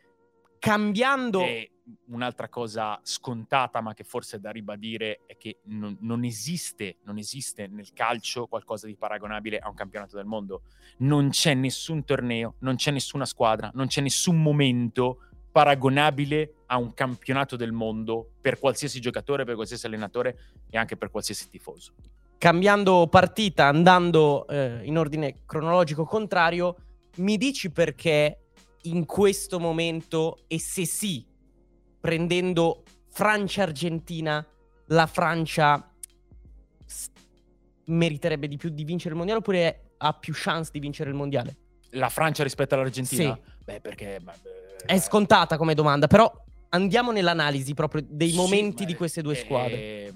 Cambiando E un'altra cosa scontata, ma che forse è da ribadire, è che non, non esiste, non esiste nel calcio qualcosa di paragonabile a un campionato del mondo. Non c'è nessun torneo, non c'è nessuna squadra, non c'è nessun momento paragonabile a un campionato del mondo per qualsiasi giocatore, per qualsiasi allenatore e anche per qualsiasi tifoso. cambiando partita, andando eh, in ordine cronologico contrario, mi dici perché in questo momento, e se sì, prendendo Francia-Argentina, la Francia s- meriterebbe di più di vincere il mondiale oppure ha più chance di vincere il mondiale? La Francia rispetto all'Argentina? Sì. Beh, perché... ma, eh, È scontata come domanda, però andiamo nell'analisi proprio dei momenti di queste due squadre.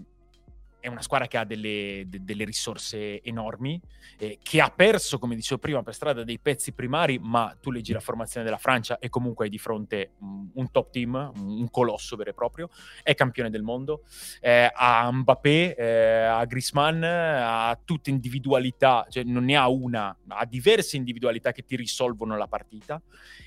È una squadra che ha delle, de- delle risorse enormi, eh, che ha perso, come dicevo prima, per strada dei pezzi primari, ma tu leggi la formazione della Francia e comunque hai di fronte mm, un top team, un un colosso vero e proprio, è campione del mondo, eh, ha Mbappé, eh, ha Griezmann, ha tutte individualità, cioè non ne ha una, ha diverse individualità che ti risolvono la partita.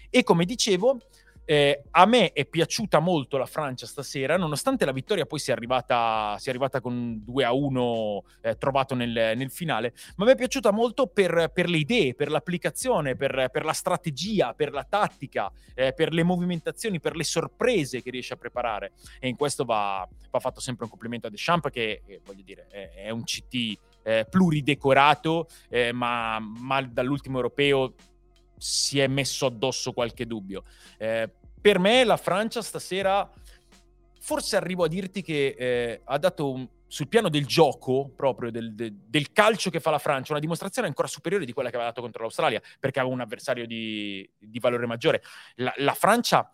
E come dicevo, eh, a me è piaciuta molto la Francia stasera, nonostante la vittoria poi sia arrivata, sia arrivata con 2 a 1 eh, trovato nel, nel finale, ma mi è piaciuta molto per, per le idee, per l'applicazione, per, per la strategia, per la tattica, eh, per le movimentazioni, per le sorprese che riesce a preparare. E in questo va, va fatto sempre un complimento a Deschamps che, eh, voglio dire, è, è un CT eh, pluridecorato, eh, ma, ma dall'ultimo europeo si è messo addosso qualche dubbio. Eh, per me la Francia stasera, forse arrivo a dirti che eh, ha dato un- sul piano del gioco, proprio del, de- del calcio che fa la Francia, una dimostrazione ancora superiore di quella che aveva dato contro l'Australia, perché aveva un avversario di, di valore maggiore. La, la Francia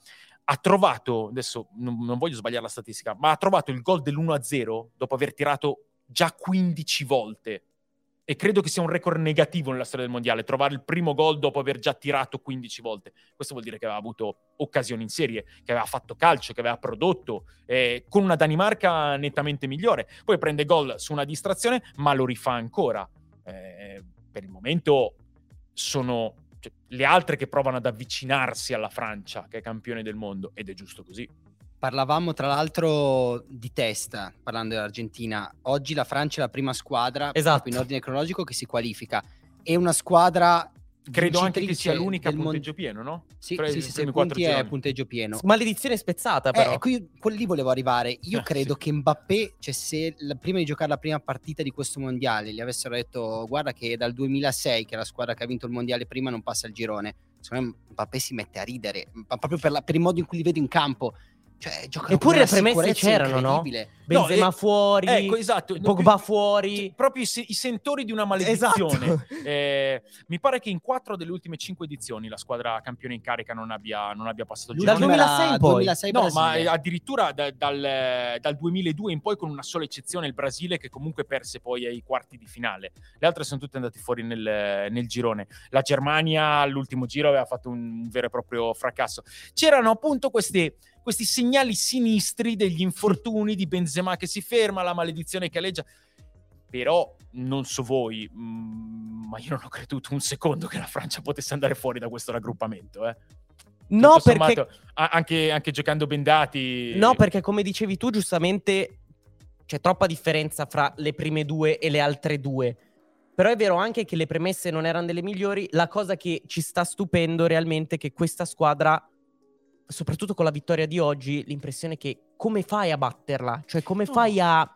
ha trovato, adesso non, non voglio sbagliare la statistica, ma ha trovato il gol dell'1-0 dopo aver tirato già 15 volte. E credo che sia un record negativo nella storia del mondiale, trovare il primo gol dopo aver già tirato 15 volte. Questo vuol dire che aveva avuto occasioni in serie, che aveva fatto calcio, che aveva prodotto, eh, con una Danimarca nettamente migliore. Poi prende gol su una distrazione, ma lo rifà ancora. Eh, per il momento sono cioè, le altre che provano ad avvicinarsi alla Francia, che è campione del mondo, ed è giusto così. Parlavamo tra l'altro di testa, parlando dell'Argentina. Oggi la Francia è la prima squadra, Esatto. in ordine cronologico, che si qualifica. È una squadra Credo anche che sia l'unica a del mon- punteggio pieno, no? Sì, Tra i sì, sì, sì, punti è punteggio pieno. Maledizione spezzata, però. Eh, qui, lì volevo arrivare. Io Eh, credo sì. che Mbappé, cioè se la- prima di giocare la prima partita di questo mondiale gli avessero detto guarda che è dal 2006 che è la squadra che ha vinto il mondiale prima non passa il girone, secondo me Mbappé si mette a ridere, ma proprio per, la- per il modo in cui li vedo in campo. Cioè, Eppure le premesse c'erano, no? Benzema No, eh, fuori, Ecco, esatto. Pogba Cioè, fuori. proprio i, se- i sentori di una maledizione. Esatto. Eh, mi pare che in quattro delle ultime cinque edizioni la squadra campione in carica non abbia, non abbia passato il Dal girone. L'ultima 2006 era in poi. 2006 No, ma Brasile. eh, addirittura da- dal, dal 2002 in poi, con una sola eccezione, il Brasile, che comunque perse poi ai quarti di finale. Le altre sono tutte andate fuori nel, nel girone. La Germania all'ultimo giro aveva fatto un vero e proprio fracasso. C'erano appunto questi, questi segnali sinistri degli infortuni di Benzema che si ferma, la maledizione che alleggia. Però non so voi, mm, ma io non ho creduto un secondo che la Francia potesse andare fuori da questo raggruppamento. Eh. No, perché sommato, a- anche, anche giocando ben dati. No, perché come dicevi tu, giustamente c'è troppa differenza fra le prime due e le altre due. Però è vero anche che le premesse non erano delle migliori. La cosa che ci sta stupendo realmente è che questa squadra soprattutto con la vittoria di oggi, l'impressione che come fai a batterla? Cioè, come No. fai a.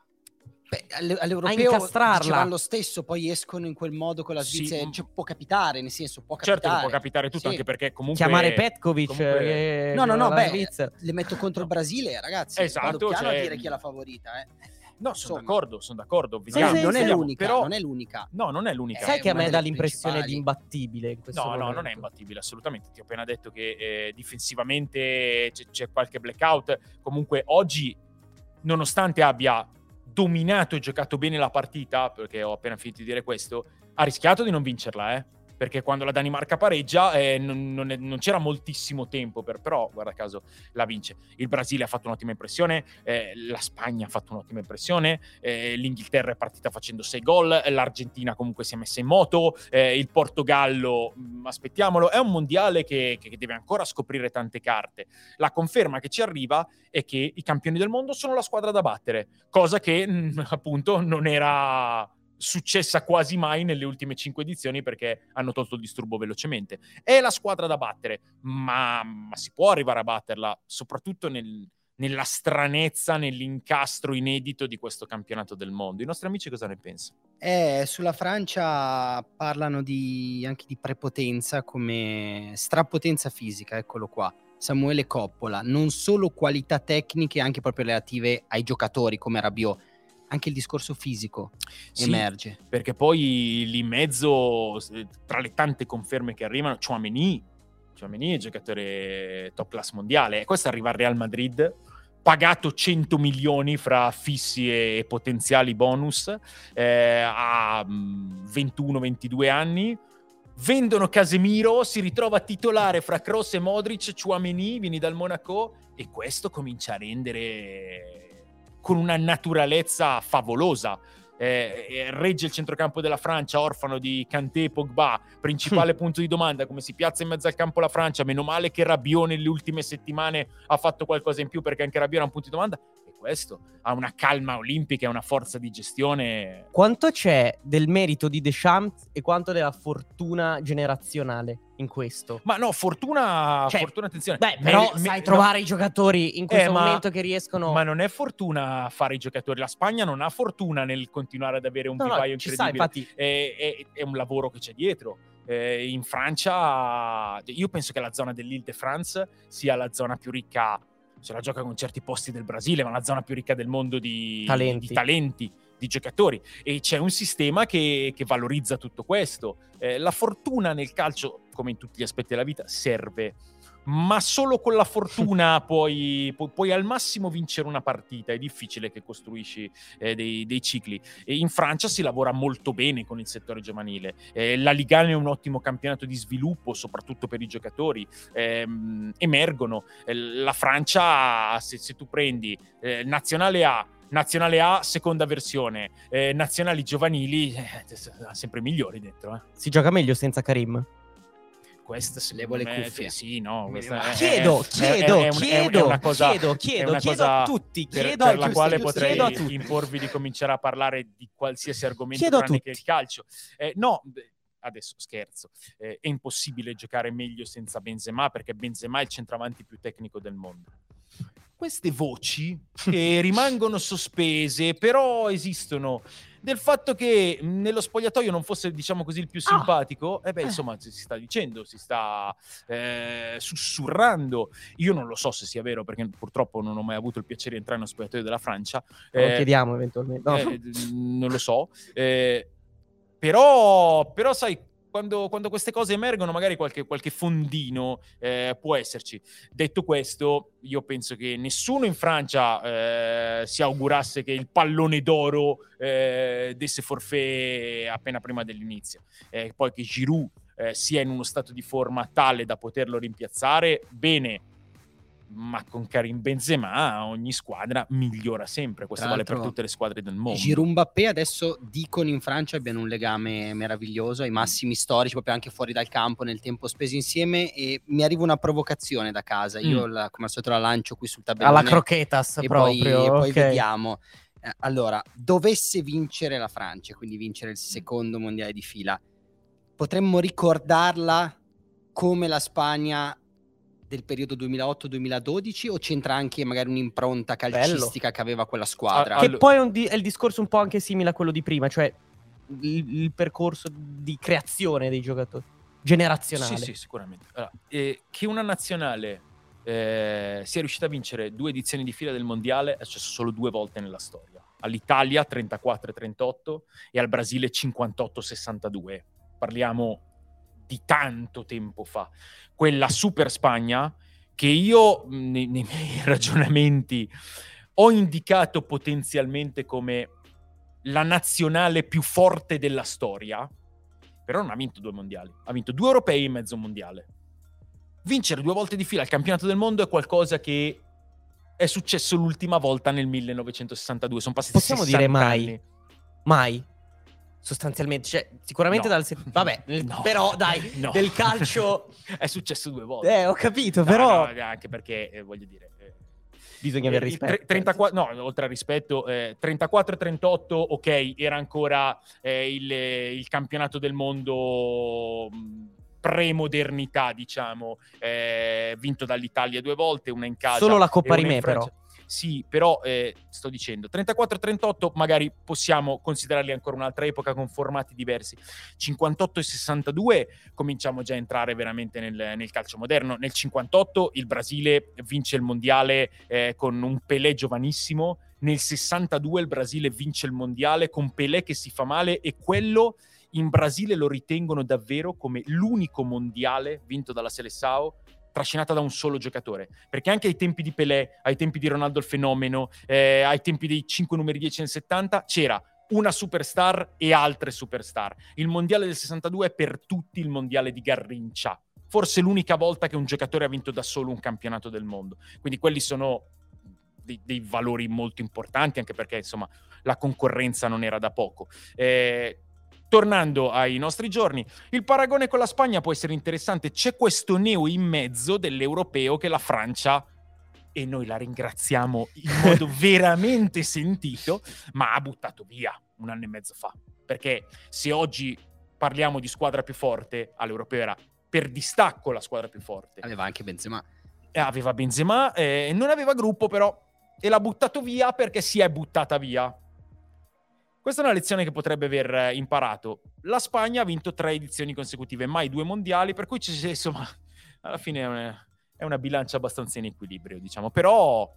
Beh, alle- all'europeo incastrarla. lo stesso, poi escono in quel modo con la Sì, Svizzera. mm. Cioè, può capitare, nel senso, può capitare. Certo che può capitare tutto, Sì. anche perché comunque... Chiamare Petkovic. comunque- che- No, no, no, beh, Svizzera. le metto contro il Brasile, ragazzi. Esatto, Vado piano cioè- a dire chi è la favorita. Eh. No, sono Insomma. d'accordo, sono d'accordo. Sì, Vediamo, sì, non, è sì, l'unica, però... non è l'unica. No, non è l'unica. Sai è che a me dà l'impressione principali. di imbattibile in questo No, no, momento. non è imbattibile, assolutamente. Ti ho appena detto che eh, difensivamente c'è, c'è qualche blackout. Comunque, oggi, nonostante abbia dominato e giocato bene la partita, perché ho appena finito di dire questo, ha rischiato di non vincerla, eh. Perché quando la Danimarca pareggia eh, non, non è- non c'era moltissimo tempo, per, però guarda caso la vince. Il Brasile ha fatto un'ottima impressione, eh, la Spagna ha fatto un'ottima impressione, eh, l'Inghilterra è partita facendo 6 gol, l'Argentina comunque si è messa in moto, eh, il Portogallo, mh, aspettiamolo, è un mondiale che, che deve ancora scoprire tante carte. La conferma che ci arriva è che i campioni del mondo sono la squadra da battere, cosa che mh, appunto non era successa quasi mai nelle ultime cinque edizioni perché hanno tolto il disturbo velocemente. È la squadra da battere, ma, ma si può arrivare a batterla, soprattutto nel- nella stranezza, nell'incastro inedito di questo campionato del mondo. I nostri amici cosa ne pensano? Eh, sulla Francia parlano di, anche di prepotenza come strapotenza fisica, eccolo qua. Samuele Coppola, non solo qualità tecniche, anche proprio relative ai giocatori come Rabiot, anche il discorso fisico Sì, emerge. perché poi lì in mezzo, tra le tante conferme che arrivano, Chouameni, Chouameni è giocatore top class mondiale. E Questo arriva al Real Madrid, pagato 100 milioni fra fissi e potenziali bonus, eh, a mm, 21-22 anni. Vendono Casemiro, si ritrova titolare fra Kroos e Modric, Chouameni, vieni dal Monaco e questo comincia a rendere con una naturalezza favolosa. Eh, eh, regge il centrocampo della Francia, orfano di Kanté e Pogba, principale punto di domanda, come si piazza in mezzo al campo la Francia, meno male che Rabiot nelle ultime settimane ha fatto qualcosa in più perché anche Rabiot era un punto di domanda, questo ha una calma olimpica e una forza di gestione Quanto c'è del merito di Deschamps e quanto della fortuna generazionale in questo? Ma no, fortuna, Cioè, fortuna attenzione. Beh, Me- però me- sai no, trovare i giocatori in questo Eh, ma- momento che riescono... Ma non è fortuna fare i giocatori. La Spagna non ha fortuna nel continuare ad avere un No, no, vivaio sta, incredibile. infatti... è, è- è un lavoro che c'è dietro. Eh, in Francia, io penso che la zona dell'Île-de-France sia la zona più ricca, se la gioca con certi posti del Brasile, ma la zona più ricca del mondo di Talenti. di, talenti, di giocatori. E c'è un sistema che, che valorizza tutto questo. Eh, la fortuna nel calcio, come in tutti gli aspetti della vita, serve. Ma solo con la fortuna puoi, pu- puoi al massimo vincere una partita. È difficile che costruisci eh, dei, dei cicli. E in Francia si lavora molto bene con il settore giovanile. Eh, la Liga è un ottimo campionato di sviluppo, soprattutto per i giocatori. Ehm, emergono. Eh, la Francia, se, se tu prendi eh, Nazionale A, Nazionale A, seconda versione, eh, nazionali giovanili, eh, sempre migliori dentro. Si gioca meglio senza Karim? Questa Levo secondo le me, cuffie. Sì, no, è- Chiedo, è- chiedo, è- un- chiedo, cosa, chiedo, chiedo, chiedo a tutti, per, chiedo per a la tutti, quale giusto, potrei chiedo a tutti. imporvi di cominciare a parlare di qualsiasi argomento Chiedo tranne che il calcio. Eh, no, adesso scherzo, eh, è impossibile giocare meglio senza Benzema perché Benzema è il centravanti più tecnico del mondo. Queste voci che rimangono sospese, però esistono, del fatto che nello spogliatoio non fosse, diciamo così, il più Ah. simpatico, eh beh, Eh. insomma, si si sta dicendo, si sta eh, sussurrando. Io non lo so se sia vero, perché purtroppo non ho mai avuto il piacere di entrare nello spogliatoio della Francia. Lo Eh, chiediamo eventualmente. No. eh, non lo so. Eh, però, però, sai, quando, quando queste cose emergono, magari qualche, qualche fondino eh, può esserci. Detto questo, io penso che nessuno in Francia eh, si augurasse che il pallone d'oro eh, desse forfè appena prima dell'inizio. Eh, poi che Giroud eh, sia in uno stato di forma tale da poterlo rimpiazzare, bene. Ma con Karim Benzema ogni squadra migliora sempre. Questo vale per tutte le squadre del mondo. Giroud Mbappé adesso dicono in Francia abbiano un legame meraviglioso ai massimi storici, proprio anche fuori dal campo nel tempo speso insieme e mi arriva una provocazione da casa. Io Mm. la- come al solito la lancio qui sul tabellone Alla croquetas e poi, proprio. e poi vediamo. Eh, allora, dovesse vincere la Francia, quindi vincere il secondo mondiale di fila, potremmo ricordarla come la Spagna del periodo 2008-2012 o c'entra anche magari un'impronta calcistica che aveva quella squadra? Ah, Che poi è, un di- è il discorso un po' anche simile a quello di prima, cioè il, il percorso di creazione dei giocatori, generazionale. Sì, sì, sicuramente. Allora, eh, che una nazionale eh, sia riuscita a vincere due edizioni di fila del mondiale è successo solo due volte nella storia. All'Italia 34-38 e al Brasile 58-62. Parliamo di tanto tempo fa. Quella Super Spagna che io nei, nei miei ragionamenti ho indicato potenzialmente come la nazionale più forte della storia, però non ha vinto due mondiali, ha vinto due europei e mezzo mondiale. Vincere due volte di fila il campionato del mondo è qualcosa che è successo l'ultima volta nel 1962, sono passati Possiamo 60 dire mai? anni. Mai. Sostanzialmente, cioè, sicuramente No. dal... se- Vabbè, No. però dai, No. del calcio... è successo due volte. Eh, ho capito, però no, anche perché eh, voglio dire eh, bisogna avere eh, rispetto. tre- 34 no, oltre al rispetto, eh, 34 e 38, ok, era ancora eh, il, il campionato del mondo mh, pre-modernità, diciamo, eh, vinto dall'Italia due volte, una in casa. Solo la Coppa Rimè, però. Sì, però eh, sto dicendo 34 e 38 magari possiamo considerarli ancora un'altra epoca con formati diversi. 58 e 62 cominciamo già a entrare veramente nel, nel calcio moderno. Nel 58 il Brasile vince il mondiale eh, con un Pelé giovanissimo. Nel 62 il Brasile vince il mondiale con Pelé che si fa male e quello in Brasile lo ritengono davvero come l'unico mondiale vinto dalla Seleção trascinata da un solo giocatore. Perché anche ai tempi di Pelé, ai tempi di Ronaldo il fenomeno, eh, ai tempi dei 5 numeri 10 nel 70, c'era una superstar e altre superstar. Il mondiale del 62 è per tutti il mondiale di Garrincia. Forse l'unica volta che un giocatore ha vinto da solo un campionato del mondo. Quindi quelli sono dei, dei valori molto importanti, anche perché insomma la concorrenza non era da poco. Eh, tornando ai nostri giorni, il paragone con la Spagna può essere interessante. C'è questo neo in mezzo dell'europeo che la Francia, e noi la ringraziamo in modo veramente sentito, ma ha buttato via un anno e mezzo fa. Perché se oggi parliamo di squadra più forte, all'europeo era per distacco la squadra più forte. Aveva anche Benzema. Eh, aveva Benzema, eh, non aveva gruppo però, e l'ha buttato via perché si è buttata via. Questa è una lezione che potrebbe aver eh, imparato. La Spagna ha vinto tre edizioni consecutive, mai due mondiali, per cui ci, insomma, alla fine è una, è una bilancia abbastanza in equilibrio, diciamo. Però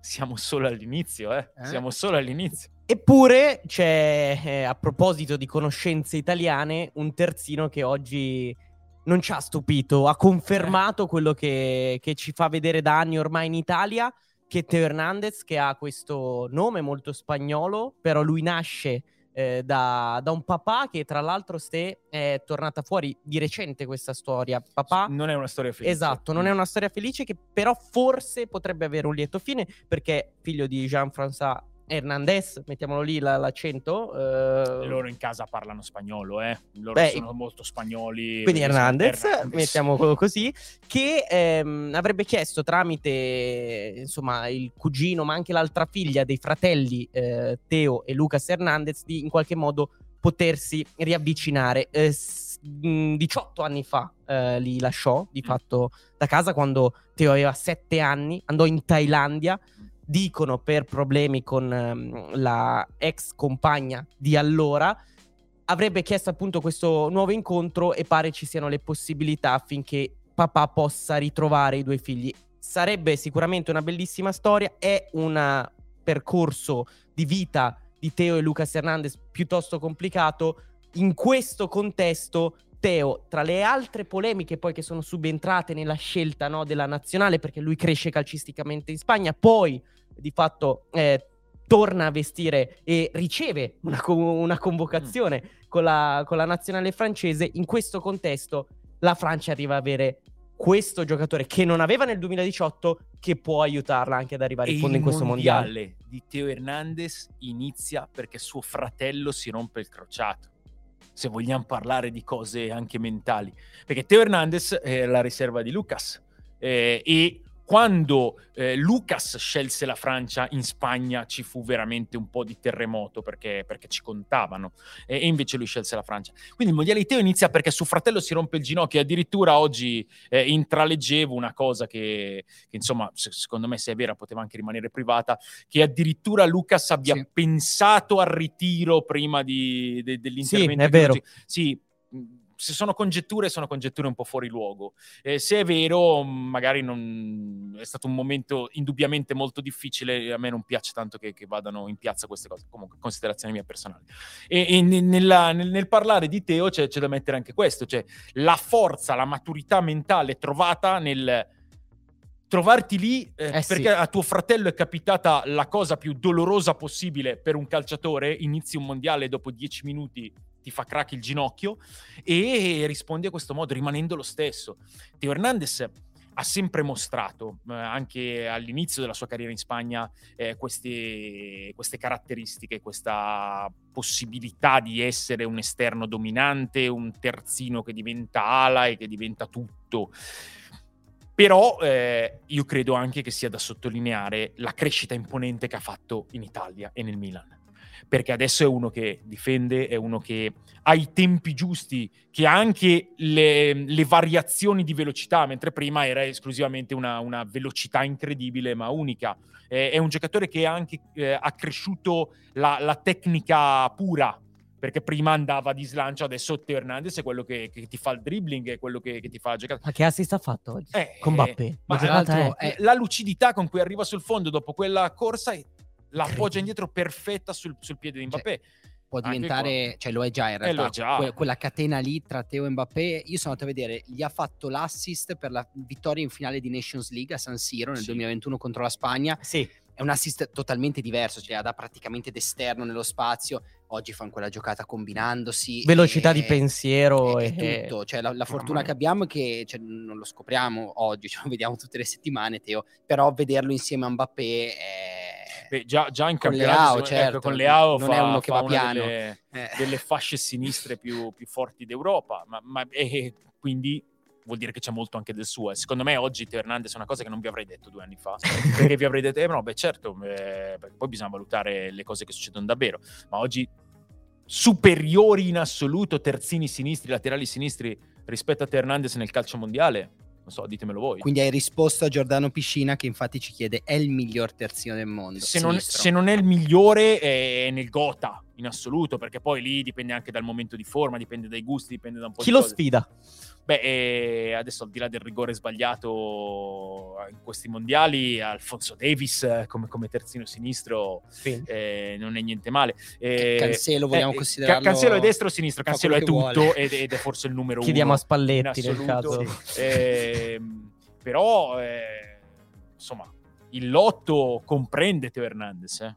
siamo solo all'inizio, eh? Eh? Siamo solo all'inizio. Eppure c'è, eh, a proposito di conoscenze italiane, un terzino che oggi non ci ha stupito, ha confermato quello che, che ci fa vedere da anni ormai in Italia, che Teo Hernandez, che ha questo nome molto spagnolo, però lui nasce eh, da, da un papà che tra l'altro ste è tornata fuori di recente questa storia. Papà Non è una storia felice. Esatto, non è una storia felice che però forse potrebbe avere un lieto fine perché figlio di Jean-François Hernandez, mettiamolo lì la- l'accento. eh, Loro in casa parlano spagnolo, eh? Loro Beh, sono molto spagnoli. quindi Hernandez, Hernandez. mettiamolo così, che ehm, avrebbe chiesto tramite insomma il cugino, ma anche l'altra figlia dei fratelli eh, Teo e Lucas Hernandez di in qualche modo potersi riavvicinare. Eh, s- mh, 18 anni fa eh, li lasciò di Mm. fatto da casa quando Teo aveva 7 anni, andò in Thailandia. Dicono per problemi con ehm, la ex compagna di allora, avrebbe chiesto appunto questo nuovo incontro e pare ci siano le possibilità affinché papà possa ritrovare i due figli. Sarebbe sicuramente una bellissima storia, è un percorso di vita di Teo e Lucas Hernandez piuttosto complicato. In questo contesto Teo, tra le altre polemiche poi che sono subentrate nella scelta no, della nazionale, perché lui cresce calcisticamente in Spagna, poi di fatto eh, torna a vestire e riceve una, una convocazione con, la, con la nazionale francese, in questo contesto la Francia arriva a avere questo giocatore che non aveva nel 2018 che può aiutarla anche ad arrivare in fondo in questo mondiale. mondiale di Teo Hernandez inizia perché suo fratello si rompe il crociato. Se vogliamo parlare di cose anche mentali, perché Teo Hernandez è la riserva di Lucas eh, e quando eh, Lucas scelse la Francia in Spagna ci fu veramente un po' di terremoto perché, perché ci contavano e, e, invece lui scelse la Francia. Quindi il mondiale di Teo inizia perché suo fratello si rompe il ginocchio e addirittura oggi eh, intraleggevo una cosa che, che insomma se, secondo me se è vera poteva anche rimanere privata, che addirittura Lucas abbia sì. pensato al ritiro prima di, de, dell'intervento. Sì, è vero. Sì, se sono congetture, sono congetture un po' fuori luogo. Eh, se è vero, magari non... è stato un momento indubbiamente molto difficile. A me non piace tanto che, che vadano in piazza queste cose. Comunque, considerazioni mie personali. E, e nella, nel, nel, parlare di Teo c'è, c'è, da mettere anche questo: cioè la forza, la maturità mentale trovata nel trovarti lì eh, eh perché sì. a tuo fratello è capitata la cosa più dolorosa possibile per un calciatore. Inizi un mondiale dopo dieci minuti ti fa crack il ginocchio e rispondi a questo modo rimanendo lo stesso. Teo Hernandez ha sempre mostrato, eh, anche all'inizio della sua carriera in Spagna, eh, queste, queste, caratteristiche, questa possibilità di essere un esterno dominante, un terzino che diventa ala e che diventa tutto. Però eh, io credo anche che sia da sottolineare la crescita imponente che ha fatto in Italia e nel Milan perché adesso è uno che difende, è uno che ha i tempi giusti, che ha anche le, le variazioni di velocità, mentre prima era esclusivamente una, una velocità incredibile ma unica. Eh, è un giocatore che anche, eh, ha cresciuto la, la tecnica pura, perché prima andava di slancio, adesso Teo Hernandez è quello che, che, ti fa il dribbling, è quello che, che ti fa la giocata. Ma che assist ha fatto oggi? Eh, con Bappé? Ma tra l'altro, è... la lucidità con cui arriva sul fondo dopo quella corsa è la appoggia indietro perfetta sul, sul piede di cioè, Mbappé. Cioè, può diventare, cioè lo è già in eh, realtà, già. Que- quella catena lì tra Teo e Mbappé, io sono andato a vedere, gli ha fatto l'assist per la vittoria in finale di Nations League a San Siro nel sì. 2021 contro la Spagna. Sì. È un assist totalmente diverso, cioè da praticamente d'esterno nello spazio. Oggi fanno quella giocata combinandosi. Velocità e, di pensiero e, e tutto. Cioè, la, la fortuna che abbiamo è che cioè, non lo scopriamo oggi, ce lo vediamo tutte le settimane, Teo. Però vederlo insieme a Mbappé è Beh, già, già, in campionato Leao, certo, ecco, con Leao non fa, è uno che va piano. Delle, eh. delle, fasce sinistre più, più forti d'Europa, ma, ma e quindi vuol dire che c'è molto anche del suo. secondo me oggi Teo Hernandez è una cosa che non vi avrei detto due anni fa, perché vi avrei detto, eh no, beh certo, eh, poi bisogna valutare le cose che succedono davvero, ma oggi superiori in assoluto terzini sinistri, laterali sinistri rispetto a Teo Hernandez nel calcio mondiale, non so, ditemelo voi. Quindi hai risposto a Giordano Piscina che infatti ci chiede è il miglior terzino del mondo. Se, non, se non, è il migliore è nel Gota in assoluto, perché poi lì dipende anche dal momento di forma, dipende dai gusti, dipende da un po' Chi di lo cose. sfida? Beh, eh, adesso al di là del rigore sbagliato in questi mondiali, Alfonso Davis eh, come, come terzino sinistro sì. eh, non è niente male. Eh, Cancelo vogliamo eh, considerarlo... Cancelo è destro o sinistro? Cancelo è tutto ed, ed, è forse il numero Chiediamo uno. Chiediamo a Spalletti nel caso. Ehm, però, eh, insomma, il lotto comprende Teo Hernandez, eh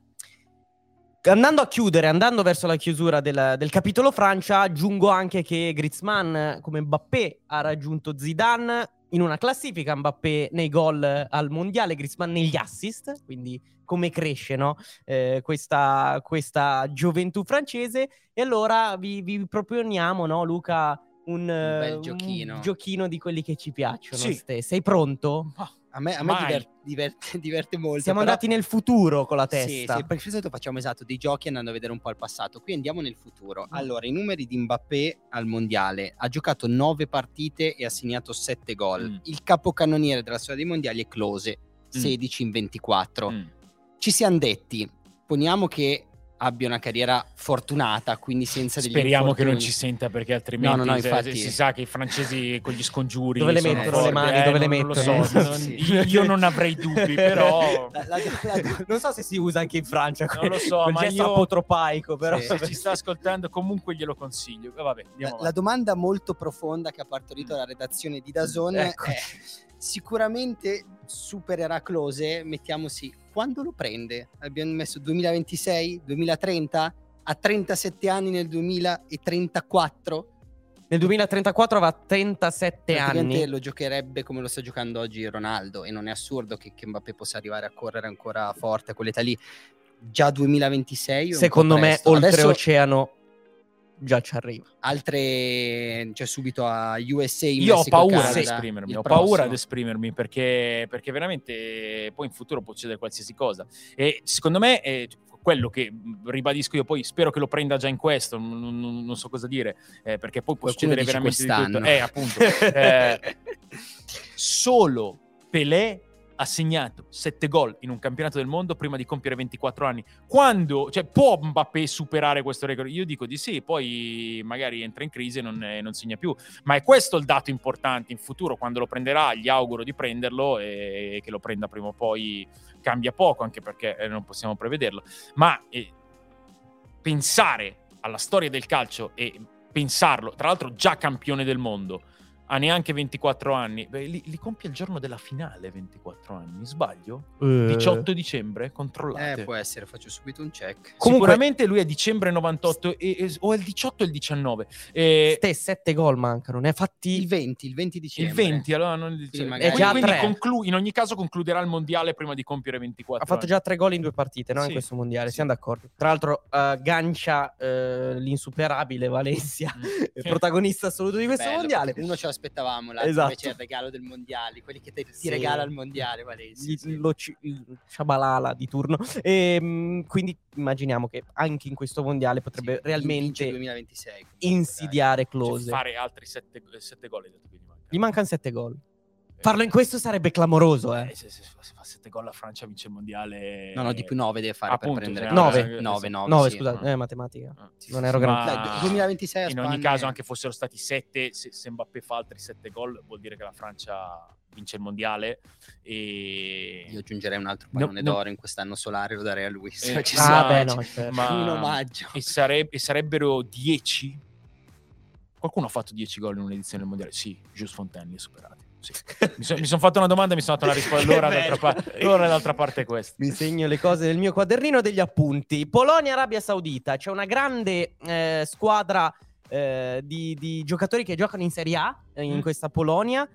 andando a chiudere, andando verso la chiusura del, del, capitolo Francia, aggiungo anche che Griezmann, come Mbappé, ha raggiunto Zidane in una classifica, Mbappé nei gol al mondiale, Griezmann negli assist, quindi come cresce no? eh, questa, questa, gioventù francese. E allora vi, vi proponiamo, no, Luca, un, un bel giochino. Un giochino di quelli che ci piacciono. Sì. Sei pronto? Oh. A me, a me diverte, diverte, diverte, molto. Siamo però... andati nel futuro con la testa. Sì, sì, perché di solito facciamo esatto dei giochi andando a vedere un po' il passato. Qui andiamo nel futuro. Mm. Allora, i numeri di Mbappé al mondiale. Ha giocato 9 partite e ha segnato 7 gol. Mm. Il capocannoniere della storia dei mondiali è Close, 16 mm. in 24. Mm. Ci siamo detti, poniamo che abbia una carriera fortunata, quindi senza degli Speriamo infortuni. che non ci senta perché altrimenti no, no, no, infatti... si sa che i francesi con gli scongiuri dove le mettono forti, le mani, eh, dove le mettono? Lo so, non, sì. io non avrei dubbi, però la, la, la, non so se si usa anche in Francia non lo so, ma io apotropaico, però sì. se ci sta ascoltando comunque glielo consiglio. Vabbè, la, domanda molto profonda che ha partorito la redazione di Dazone ecco. è sicuramente supererà Close, mettiamoci quando lo prende? Abbiamo messo 2026, 2030, a 37 anni nel 2034. Nel 2034 avrà 37 anni. lo giocherebbe come lo sta giocando oggi Ronaldo e non è assurdo che, che Mbappé possa arrivare a correre ancora forte a quell'età lì. Già 2026 Secondo me oltreoceano già ci arriva. Altre, cioè subito a USA, Io ho Messico, paura Canada, ad esprimermi, ho prossimo. paura ad esprimermi perché, perché veramente poi in futuro può succedere qualsiasi cosa. E secondo me è quello che ribadisco io, poi spero che lo prenda già in questo, non, non- non so cosa dire, eh, perché poi può Qualcuno succedere veramente di tutto. quest'anno. Eh, appunto. eh, solo Pelé ha segnato 7 gol in un campionato del mondo prima di compiere 24 anni. Quando, cioè, può Mbappé superare questo record? Io dico di sì, poi magari entra in crisi e non, eh, non segna più. Ma è questo il dato importante in futuro, quando lo prenderà, gli auguro di prenderlo e, e che lo prenda prima o poi cambia poco, anche perché eh, non possiamo prevederlo. Ma eh, pensare alla storia del calcio e pensarlo, tra l'altro già campione del mondo, ha neanche 24 anni, beh, li, li compie il giorno della finale, 24 anni, sbaglio? Eh. 18 dicembre, controllate. Eh, può essere, faccio subito un check. Comunque- Sicuramente lui è dicembre 98 e- e- o è il 18 o il 19. E- Ste sette gol mancano, ne ha fatti Il 20, il 20 il dicembre. 20, allora non il 19. magari- Quindi- È già quindi conclu- in ogni caso concluderà il mondiale prima di compiere 24 Ha fatto anni. già tre gol in due partite, no? Sì. In questo mondiale, Sì. siamo d'accordo. Tra l'altro, eh, gancia eh, l'insuperabile Valencia, Mm. il protagonista assoluto di questo Bello, mondiale. Uno ce l'aspettavamo, l'altro Esatto. invece il regalo del mondiale, quelli che te- ti Sì. regala il mondiale, Valencia. Sì. lo ci- il Shabalala di turno. E, quindi immaginiamo che anche in questo mondiale potrebbe Sì, realmente 2026. comunque, insidiare Cioè, close. fare altri 7, gol. Gli mancano sette gol. Farlo in questo sarebbe clamoroso, eh. Eh, se, se- se fa 7 gol la Francia vince il mondiale. No, no, di più 9 deve fare Appunto, per prendere. cioè, Nove. eh, 9, sì. 9, 9, sì. scusate, eh, matematica. Ah. Non ero Ma- grande. Dai, 2026 a in ogni Spagna caso, è- anche fossero stati 7, se, se Mbappé fa altri 7 gol, vuol dire che la Francia vince il mondiale. E Io aggiungerei un altro No, pallone no. d'oro in quest'anno solare, lo darei a lui. se Eh, ci ah, sono. beh, no, certo. ma- Un omaggio. e, sareb- e sarebbero 10. Qualcuno ha fatto 10 gol in un'edizione del mondiale? Sì, Jules Fontaine li ha superati. Sì. Mi, so- mi sono fatto una domanda e mi sono dato una risposta. Allora, d'altra, par- allora d'altra parte è questa. Mi segno le cose del mio quadernino degli appunti. Polonia-Arabia Saudita. C'è una grande eh, squadra eh, di, di giocatori che giocano in Serie A eh, in Mm. questa Polonia.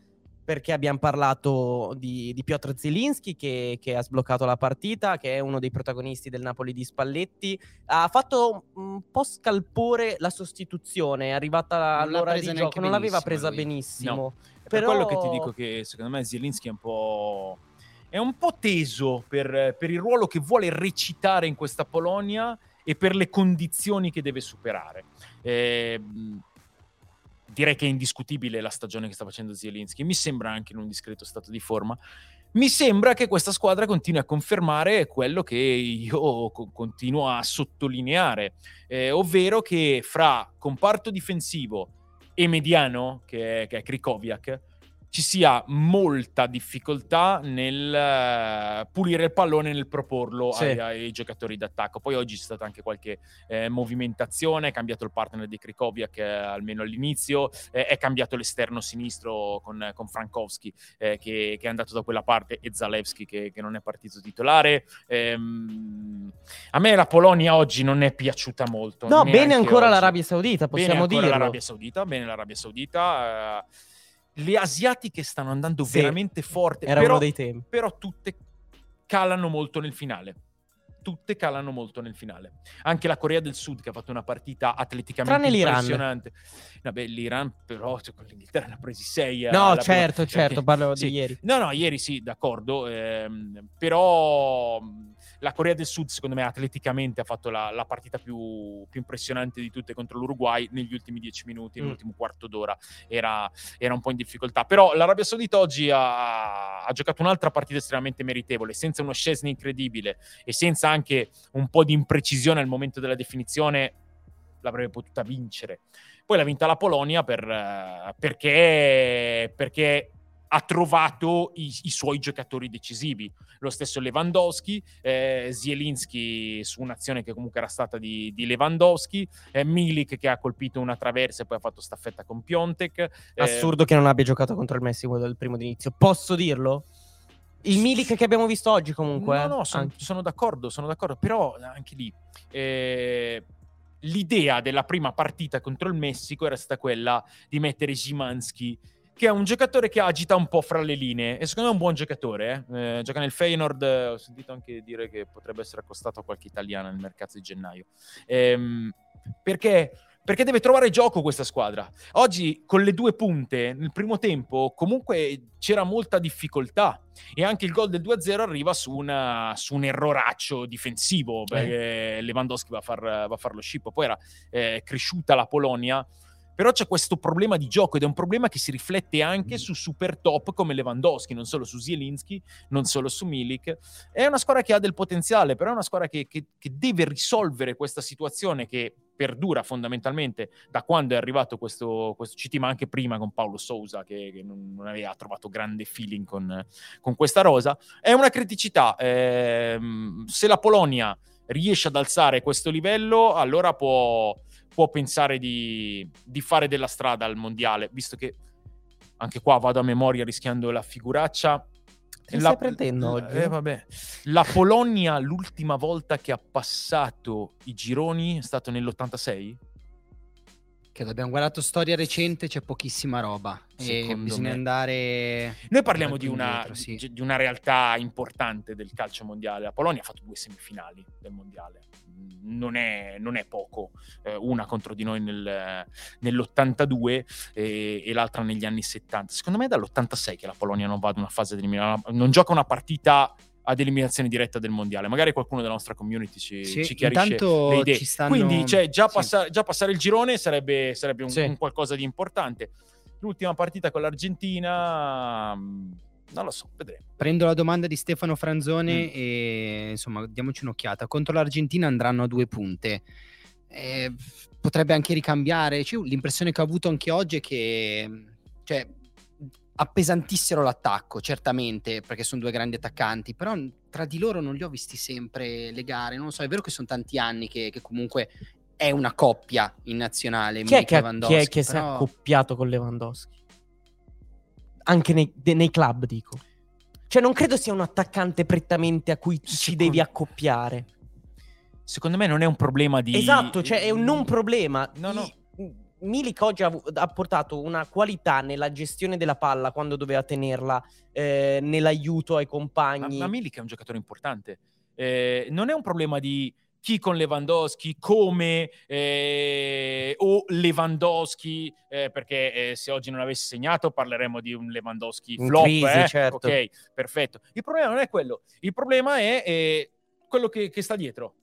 Perché abbiamo parlato di, di Piotr Zielinski che, che ha sbloccato la partita, che è uno dei protagonisti del Napoli di Spalletti. Ha fatto un po' scalpore la sostituzione, è arrivata all'ora di gioco, non l'aveva presa lui. benissimo. Per Però- quello che ti dico che secondo me Zielinski è un po'. È un po' teso per, per il ruolo che vuole recitare in questa Polonia e per le condizioni che deve superare. Eh, direi che è indiscutibile la stagione che sta facendo Zielinski. Mi sembra anche in un discreto stato di forma. Mi sembra che questa squadra continui a confermare quello che io co- continuo a sottolineare, eh, ovvero che fra comparto difensivo e mediano, che è, che è Krikoviak, ci sia molta difficoltà nel eh, pulire il pallone nel proporlo Sì. ai, ai giocatori d'attacco. Poi oggi c'è stata anche qualche eh, movimentazione, è cambiato il partner di Krikoviak eh, almeno all'inizio, eh, è cambiato l'esterno sinistro con, con Frankowski eh, che, che è andato da quella parte e Zalewski che, che non è partito titolare. Ehm, a me la Polonia oggi non è piaciuta molto. No, bene ancora oggi. l'Arabia Saudita, Bene possiamo ancora dirlo. l'Arabia Saudita, bene l'Arabia Saudita. Le asiatiche stanno andando Sì, veramente forte, Era però, uno dei temi. però tutte calano molto nel finale. Tutte calano molto nel finale. Anche la Corea del Sud che ha fatto una partita atleticamente Tranne l'Iran. impressionante. Vabbè, l'Iran però cioè, con l'Inghilterra ne ha presi 6. No, certo, certo, parlo Sì. di ieri. No, no, ieri sì, d'accordo. ehm, però la Corea del Sud, secondo me, atleticamente ha fatto la, la partita più, più impressionante di tutte contro l'Uruguay negli ultimi dieci minuti, Mm. nell'ultimo quarto d'ora. Era, era un po' in difficoltà. Però l'Arabia Saudita oggi ha, ha giocato un'altra partita estremamente meritevole, senza uno Scesni incredibile e senza anche un po' di imprecisione al momento della definizione. L'avrebbe potuta vincere. Poi l'ha vinta la Polonia per, eh, perché, perché ha trovato i, i suoi giocatori decisivi. Lo stesso Lewandowski, eh, Zielinski su un'azione che comunque era stata di, di Lewandowski, eh, Milik che ha colpito una traversa e poi ha fatto staffetta con Piontek. eh, Assurdo che non abbia giocato contro il Messico dal primo d'inizio. Posso dirlo? Il Milik che abbiamo visto oggi comunque. No, eh, no, sono, anche. sono d'accordo, sono d'accordo, però anche lì eh, l'idea della prima partita contro il Messico era stata quella di mettere Zimanski, che è un giocatore che agita un po' fra le linee e secondo me è un buon giocatore, eh. Eh, gioca nel Feyenoord, eh, ho sentito anche dire che potrebbe essere accostato a qualche italiano nel mercato di gennaio. Ehm, perché perché deve trovare gioco questa squadra. Oggi con le due punte nel primo tempo comunque c'era molta difficoltà e anche il gol del 2-0 arriva su, una, su un erroraccio difensivo perché Lewandowski va a, far, va a far lo scippo. Poi era eh, cresciuta la Polonia però c'è questo problema di gioco ed è un problema che si riflette anche su super top come Lewandowski, non solo su Zielinski, non solo su Milik. È una squadra che ha del potenziale, però è una squadra che, che, che deve risolvere questa situazione che perdura fondamentalmente da quando è arrivato questo, questo CT, ma anche prima con Paolo Sousa, che, che non, aveva trovato grande feeling con, con questa rosa. È una criticità. Eh, se la Polonia riesce ad alzare questo livello, allora può può pensare di, di fare della strada al mondiale, visto che anche qua vado a memoria rischiando la figuraccia. Che la, stai prendendo oggi? Eh, vabbè. La Polonia l'ultima volta che ha passato i gironi è stato nell'86? Che abbiamo guardato storia recente, c'è pochissima roba. Secondo e bisogna me. andare. Noi parliamo di una, indietro, sì. di una realtà importante del calcio mondiale. La Polonia ha fatto due semifinali del mondiale non è, non è poco, eh, una contro di noi nel, nell'82 e, e, l'altra negli anni 70. Secondo me è dall'86 che la Polonia non va ad una fase di eliminazione, non gioca una partita ad eliminazione diretta del mondiale. Magari qualcuno della nostra community ci, sì, ci chiarisce le idee. Stanno... Quindi cioè, già, passa, sì. già, passare il girone sarebbe, sarebbe un, sì. un qualcosa di importante. L'ultima partita con l'Argentina non lo so, vedremo. Prendo la domanda di Stefano Franzone mm. e insomma, diamoci un'occhiata. Contro l'Argentina andranno a due punte. Eh, potrebbe anche ricambiare. Cioè, l'impressione che ho avuto anche oggi è che cioè, appesantissero l'attacco, certamente, perché sono due grandi attaccanti, però tra di loro non li ho visti sempre legare. Non so, è vero che sono tanti anni che, che comunque è una coppia in nazionale. Chi è che, chi è che però... si è accoppiato con Lewandowski? anche nei, de, nei, club, dico. Cioè, non credo sia un attaccante prettamente a cui Secondo... ci devi accoppiare. Secondo me non è un problema di... Esatto, cioè è un non problema. No, no. Milik oggi ha, ha, portato una qualità nella gestione della palla quando doveva tenerla, eh, nell'aiuto ai compagni. Ma, ma Milik è un giocatore importante. Eh, non è un problema di chi con Lewandowski, come eh, o Lewandowski, eh, perché eh, se oggi non avessi segnato parleremo di un Lewandowski In flop. Crisi, eh. certo. Ok, perfetto. Il problema non è quello, il problema è quello che, che sta dietro.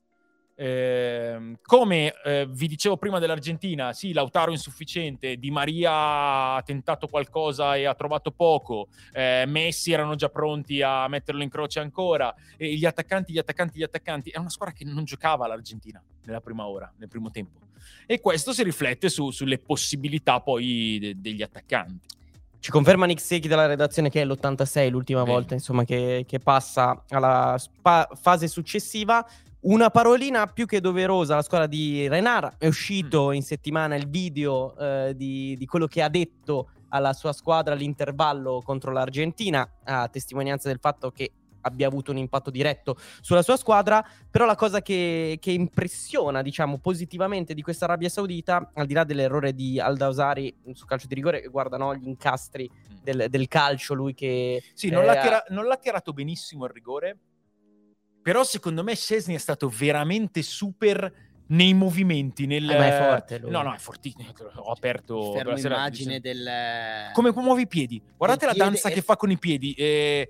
Eh, come eh, vi dicevo prima dell'Argentina, sì, Lautaro insufficiente, Di Maria ha tentato qualcosa e ha trovato poco, eh, Messi erano già pronti a metterlo in croce ancora, e gli attaccanti, gli attaccanti, gli attaccanti. È una squadra che non giocava l'Argentina nella prima ora, nel primo tempo. E questo si riflette su, sulle possibilità poi de- degli attaccanti. Ci conferma Nick Secchi dalla redazione che è l'86 l'ultima Bene. volta insomma, che, che passa alla spa- fase successiva. Una parolina più che doverosa alla squadra di Renara. È uscito mm. in settimana il video eh, di, di, quello che ha detto alla sua squadra all'intervallo contro l'Argentina, a testimonianza del fatto che abbia avuto un impatto diretto sulla sua squadra. Però la cosa che, che impressiona, diciamo, positivamente di questa Arabia Saudita, al di là dell'errore di Aldausari su calcio di rigore, guarda no, gli incastri mm. del, del calcio, lui che... Sì, non, eh, l'ha tira- non l'ha tirato benissimo il rigore però secondo me Scesni è stato veramente super nei movimenti. Nel... Eh, ma è forte lui. No, no, è fortissimo. Ho aperto... l'immagine del... Come muove i piedi. Guardate la danza è... che fa con i piedi. Eh,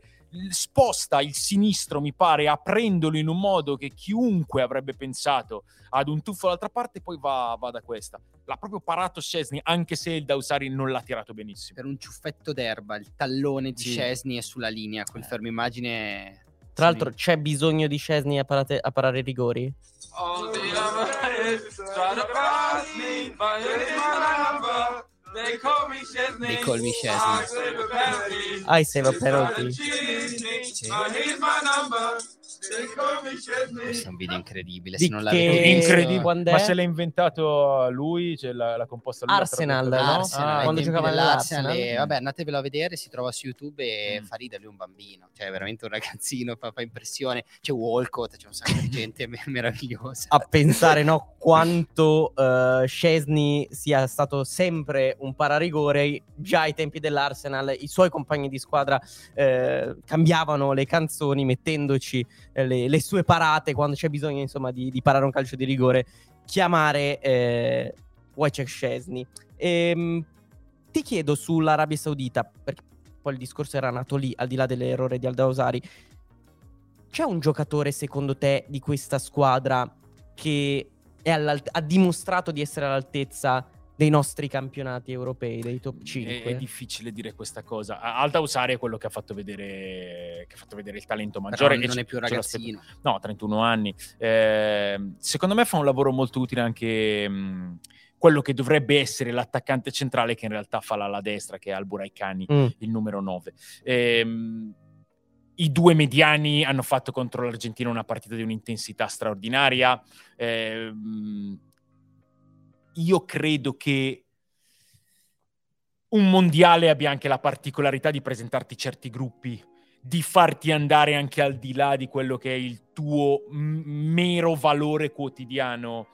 sposta il sinistro, mi pare, aprendolo in un modo che chiunque avrebbe pensato ad un tuffo dall'altra parte, poi va, va da questa. L'ha proprio parato Scesni, anche se il Dausari non l'ha tirato benissimo. Per un ciuffetto d'erba, il tallone di sì. Scesni è sulla linea, quel eh. fermo immagine tra l'altro c'è bisogno di Scesni a, parate, a parare i rigori? They call me Chesney. They call me Chesney. I save a penalty. Sì. Questo è un video incredibile. Se non l'avete visto, incredibile. Ma se l'ha inventato lui, cioè l'ha, l'ha composta lui. Arsenal, no? Arsenal, ah, quando giocava nell'Arsenal. E, vabbè, andatevelo a vedere, si trova su YouTube e mm. fa ridere un bambino. Cioè, veramente un ragazzino, fa, fa impressione. C'è Walcott, c'è un sacco di gente meravigliosa. A pensare, no, quanto uh, Scesni sia stato sempre un pararigore. Già ai tempi dell'Arsenal, i suoi compagni di squadra eh, cambiavano le canzoni mettendoci eh, le, le, sue parate quando c'è bisogno insomma di, di, parare un calcio di rigore chiamare eh, Wojciech Szczesny. Ehm, ti chiedo sull'Arabia Saudita, perché poi il discorso era nato lì, al di là dell'errore di Aldaosari. C'è un giocatore, secondo te, di questa squadra che ha dimostrato di essere all'altezza dei nostri campionati europei, dei top 5. È, è difficile dire questa cosa. Alda Usari è quello che ha fatto vedere, che ha fatto vedere il talento maggiore. Però non è più ragazzino. No, 31 anni. Eh, secondo me fa un lavoro molto utile anche... Mh, quello che dovrebbe essere l'attaccante centrale che in realtà fa l'ala destra, che è Alburaikani, mm. il numero 9. Ehm, I due mediani hanno fatto contro l'Argentina una partita di un'intensità straordinaria. Ehm, io credo che un mondiale abbia anche la particolarità di presentarti certi gruppi, di farti andare anche al di là di quello che è il tuo m- mero valore quotidiano.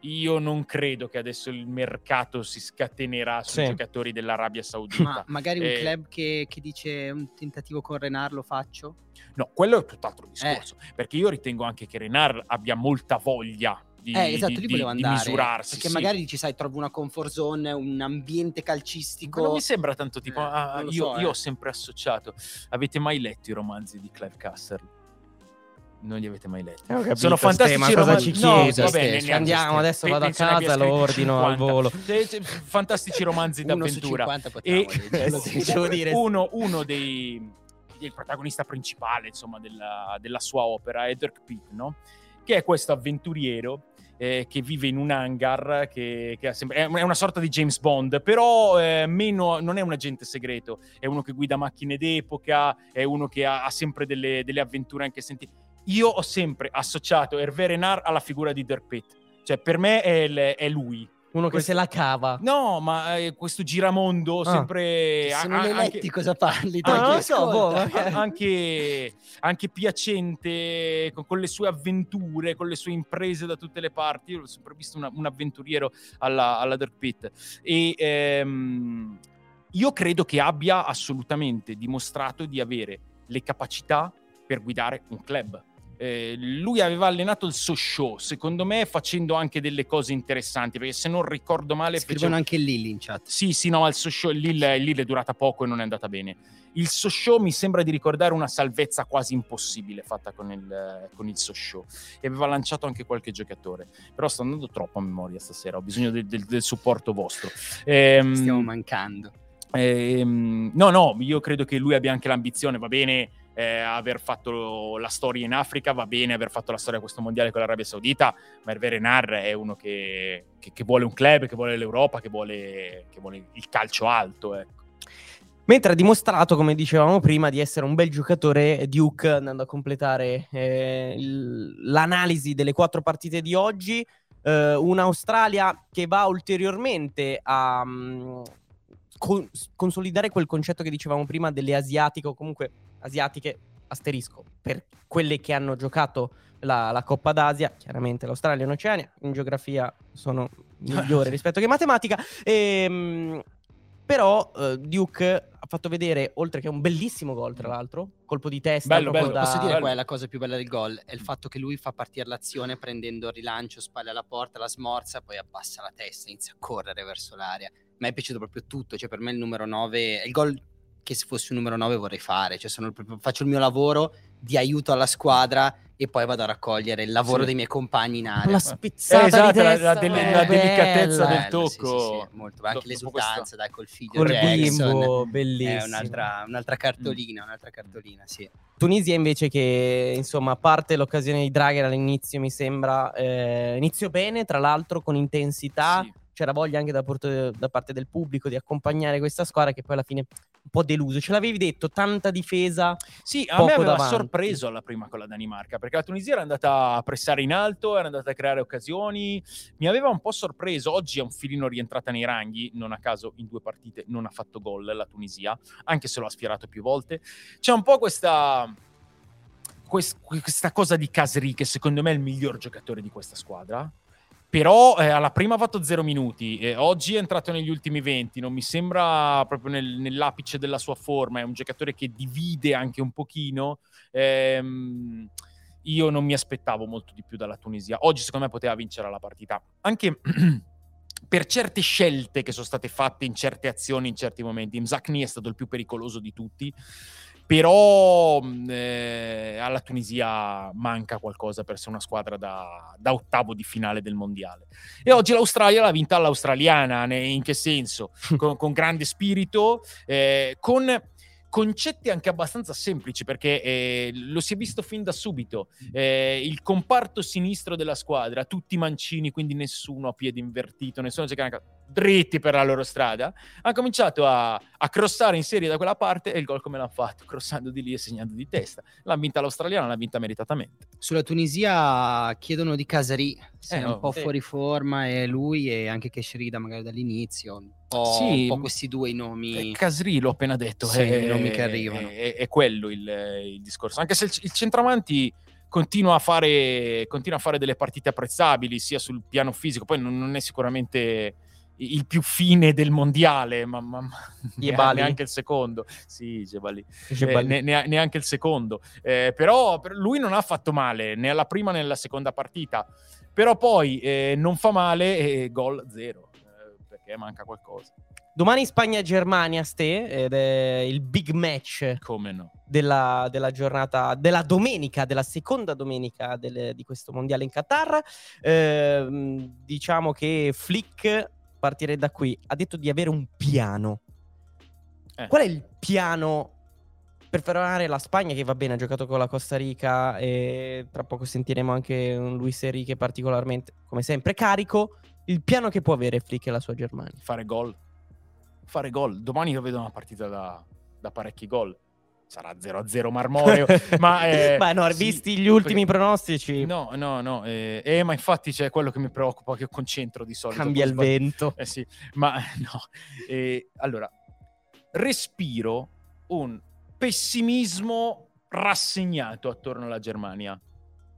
Io non credo che adesso il mercato si scatenerà sui sì. giocatori dell'Arabia Saudita. Ma magari un eh, club che, che, dice un tentativo con Renard lo faccio? No, quello è tutt'altro discorso. Eh. Perché io ritengo anche che Renard abbia molta voglia di, eh, esatto, di, volevo andare, misurarsi. Perché sì. magari dici, sai, trovo una comfort zone, un ambiente calcistico. Ma non mi sembra tanto tipo. Eh, ah, io, so, io eh. ho sempre associato. Avete mai letto i romanzi di Clive Castle? non li avete mai letti. Eh, capito, Sono fantastici Ste, romanzi. Ci chiedi, no, bene, andiamo adesso vado a casa lo ordino 50. al volo. Fantastici romanzi d'avventura. E eh, sì, dire. Uno, uno dei il protagonista principale, insomma, della, della sua opera è Dirk Pitt, no? Che è questo avventuriero eh, che vive in un hangar, che, che è una sorta di James Bond, però eh, meno, non è un agente segreto, è uno che guida macchine d'epoca, è uno che ha, ha sempre delle, delle, avventure anche senti. Io ho sempre associato Hervé Renard alla figura di Dirk Pitt, cioè per me è, è lui, uno che se la cava. No, ma eh, questo giramondo ah. sempre... Se non l'hai letti anche... cosa parli? Ah, non lo so, boh, anche, anche, piacente, con, con, le sue avventure, con le sue imprese da tutte le parti. Io l'ho sempre visto una, un avventuriero alla, alla Dirt Pit. E ehm, io credo che abbia assolutamente dimostrato di avere le capacità per guidare un club eh, lui aveva allenato il Sochaux, secondo me facendo anche delle cose interessanti, perché se non ricordo male... Scrivono fece... anche Lille in chat. Sì, sì, no, il Sochaux, Lille, Lille è durata poco e non è andata bene. Il Sochaux mi sembra di ricordare una salvezza quasi impossibile fatta con il, con il Sochaux e aveva lanciato anche qualche giocatore, però sto andando troppo a memoria stasera, ho bisogno del, del, del supporto vostro. Ehm, Stiamo mancando. Ehm, no, no, io credo che lui abbia anche l'ambizione, va bene eh, aver fatto la storia in Africa, va bene aver fatto la storia a questo mondiale con l'Arabia Saudita, ma Hervé Renard è uno che, che, che, vuole un club, che vuole l'Europa, che vuole, che vuole il calcio alto. Ecco. Mentre ha dimostrato, come dicevamo prima, di essere un bel giocatore, Duke, andando a completare eh, il, l'analisi delle quattro partite di oggi, eh, un'Australia che va ulteriormente a um, con, consolidare quel concetto che dicevamo prima delle asiatiche o comunque asiatiche, asterisco, per quelle che hanno giocato la, la Coppa d'Asia, chiaramente l'Australia e l'Oceania, in geografia sono migliore rispetto che in matematica, e, ehm, però uh, Duke ha fatto vedere, oltre che un bellissimo gol tra l'altro, colpo di testa. Bello, bello. Da... Posso dire bello. qual è la cosa più bella del gol? È il fatto che lui fa partire l'azione prendendo il rilancio, spalle alla porta, la smorza, poi abbassa la testa, inizia a correre verso l'aria. A me è piaciuto proprio tutto, cioè per me il numero 9 è il gol che se fossi un numero 9 vorrei fare, cioè proprio, faccio il mio lavoro di aiuto alla squadra e poi vado a raccogliere il lavoro sì. dei miei compagni in area. La spizzata eh, esatto, la, la, del, la delicatezza del tocco. Sì, sì, molto, anche l'esultanza, dai, col figlio col Jackson. bimbo, bellissimo. È un'altra, un'altra cartolina, mm. un'altra cartolina, sì. Tunisia invece che, insomma, a parte l'occasione di Dragher all'inizio mi sembra, eh, inizio bene, tra l'altro con intensità, c'era voglia anche da, porto, da, parte del pubblico di accompagnare questa squadra che poi alla fine un po' deluso. Ce l'avevi detto, tanta difesa. Sì, a me aveva davanti. sorpreso alla prima con la Danimarca, perché la Tunisia era andata a pressare in alto, era andata a creare occasioni, mi aveva un po' sorpreso. Oggi è un filino rientrata nei ranghi, non a caso in due partite non ha fatto gol la Tunisia, anche se lo ha sfierato più volte. C'è un po' questa questa cosa di Casri che secondo me è il miglior giocatore di questa squadra però eh, alla prima ha fatto zero minuti, eh, oggi è entrato negli ultimi 20, non mi sembra proprio nel, nell'apice della sua forma, è un giocatore che divide anche un pochino. Ehm, io non mi aspettavo molto di più dalla Tunisia. Oggi secondo me poteva vincere la partita. Anche per certe scelte che sono state fatte in certe azioni, in certi momenti. Mzakni è stato il più pericoloso di tutti, però eh, alla Tunisia manca qualcosa per essere una squadra da, da ottavo di finale del mondiale. E oggi l'Australia l'ha vinta l'australiana, ne- in che senso? Con, con grande spirito, eh, con concetti anche abbastanza semplici perché eh, lo si è visto fin da subito. Eh, il comparto sinistro della squadra, tutti mancini, quindi nessuno a piede invertito, nessuno c'è dritti per la loro strada, ha cominciato a, a crossare in serie da quella parte e il gol come l'ha fatto, crossando di lì e segnando di testa. L'ha vinta l'australiana, l'ha vinta meritatamente. Sulla Tunisia chiedono di Casari, se Eh, è un oh, po' fuori forma e lui e anche Keshrida magari dall'inizio, po', Sì. un po' questi due nomi. Eh, Casri l'ho appena detto, Sì, è, i nomi che arrivano. È, è quello il, il discorso. Anche se il, il centravanti continua a, fare, continua a fare delle partite apprezzabili, sia sul piano fisico, poi non, non è sicuramente il più fine del mondiale, ma, ma- ma Jebali? neanche il secondo. Sì, Jebali. Dice Eh, ne- ne- neanche il secondo. Eh, però per- lui non ha fatto male né alla prima né alla seconda partita. Però poi eh, non fa male e gol zero, eh, perché manca qualcosa. Domani Spagna-Germania, ste, ed è il big match Come no? della, della giornata, della domenica, della seconda domenica del- di questo mondiale in Qatar. Ehm, diciamo che Flick, partirei da qui, ha detto di avere un piano. Eh. Qual è il piano per fermare la Spagna che va bene, ha giocato con la Costa Rica e tra poco sentiremo anche un Luis Enrique particolarmente, come sempre, carico. Il piano che può avere Flick e la sua Germania. Fare gol. Fare gol. Domani io vedo una partita da, da parecchi gol. Sarà 0-0 marmoreo, ma... eh, Beh, no, sì, visti gli ultimi perché- pronostici, No, no, no. Eh, eh, ma infatti c'è quello che mi preoccupa, che io concentro di solito. cambia il sbaglio. vento. Eh sì, ma no. Eh, allora, respiro un pessimismo rassegnato attorno alla Germania.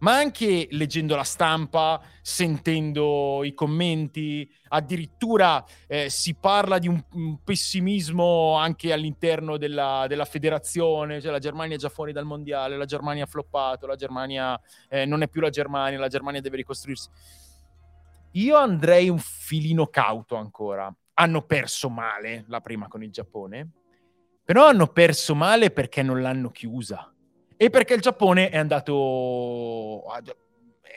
Ma anche leggendo la stampa, sentendo i commenti, addirittura eh, si parla di un, un pessimismo anche all'interno della, della federazione, cioè la Germania è già fuori dal mondiale, la Germania ha floppato, la Germania eh, non è più la Germania, la Germania deve ricostruirsi. Io andrei un filino cauto ancora. Hanno perso male la prima con il Giappone, però hanno perso male perché non l'hanno chiusa e perché il Giappone è andato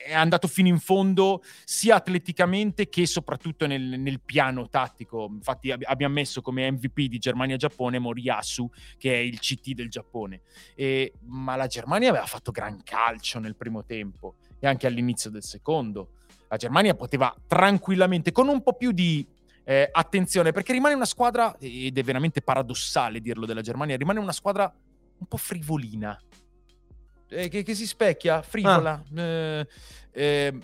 è andato fino in fondo sia atleticamente che soprattutto nel, nel piano tattico. Infatti ab- abbiamo messo come MVP di Germania-Giappone Moriyasu, che è il CT del Giappone. E- ma la Germania aveva fatto gran calcio nel primo tempo e anche all'inizio del secondo. La Germania poteva tranquillamente, con un po' più di eh, attenzione, perché rimane una squadra, ed è veramente paradossale dirlo della Germania, rimane una squadra un po' frivolina, eh, che, che si specchia, frivola. Eh, eh,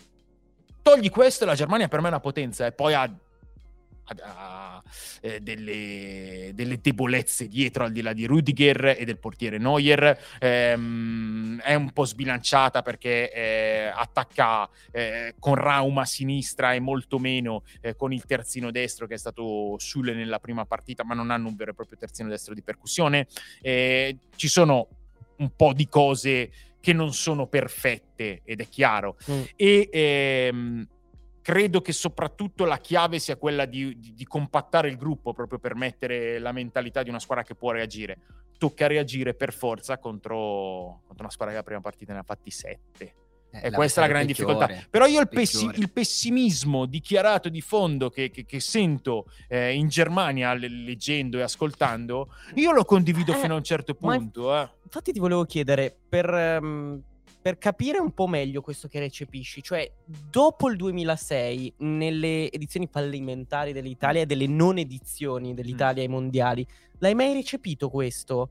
togli questo e la Germania per me è una potenza e poi ha, ha- ha, eh, delle, delle debolezze dietro al di là di Rudiger e del portiere Neuer. Ehm, è un po' sbilanciata perché eh, attacca eh, con Rauma a sinistra e molto meno eh, con il terzino destro che è stato Sule nella prima partita ma non hanno un vero e proprio terzino destro di percussione. Eh, ci sono un po' di cose che non sono perfette, ed è chiaro. Mm. E ehm, credo che soprattutto la chiave sia quella di, di, di, compattare il gruppo proprio per mettere la mentalità di una squadra che può reagire. Tocca reagire per forza contro, contro una squadra che la prima partita ne ha fatti sette. E questa è la grande difficoltà. Però io il, pessi- il pessimismo dichiarato di fondo che, che- che sento eh, in Germania le- leggendo e ascoltando, io lo condivido Eh, fino a un certo ma- punto. eh. Infatti ti volevo chiedere, per, ehm, per capire un po' meglio questo che recepisci, cioè dopo il 2006, nelle edizioni fallimentari dell'Italia e delle non edizioni dell'Italia ai mondiali, l'hai mai recepito questo?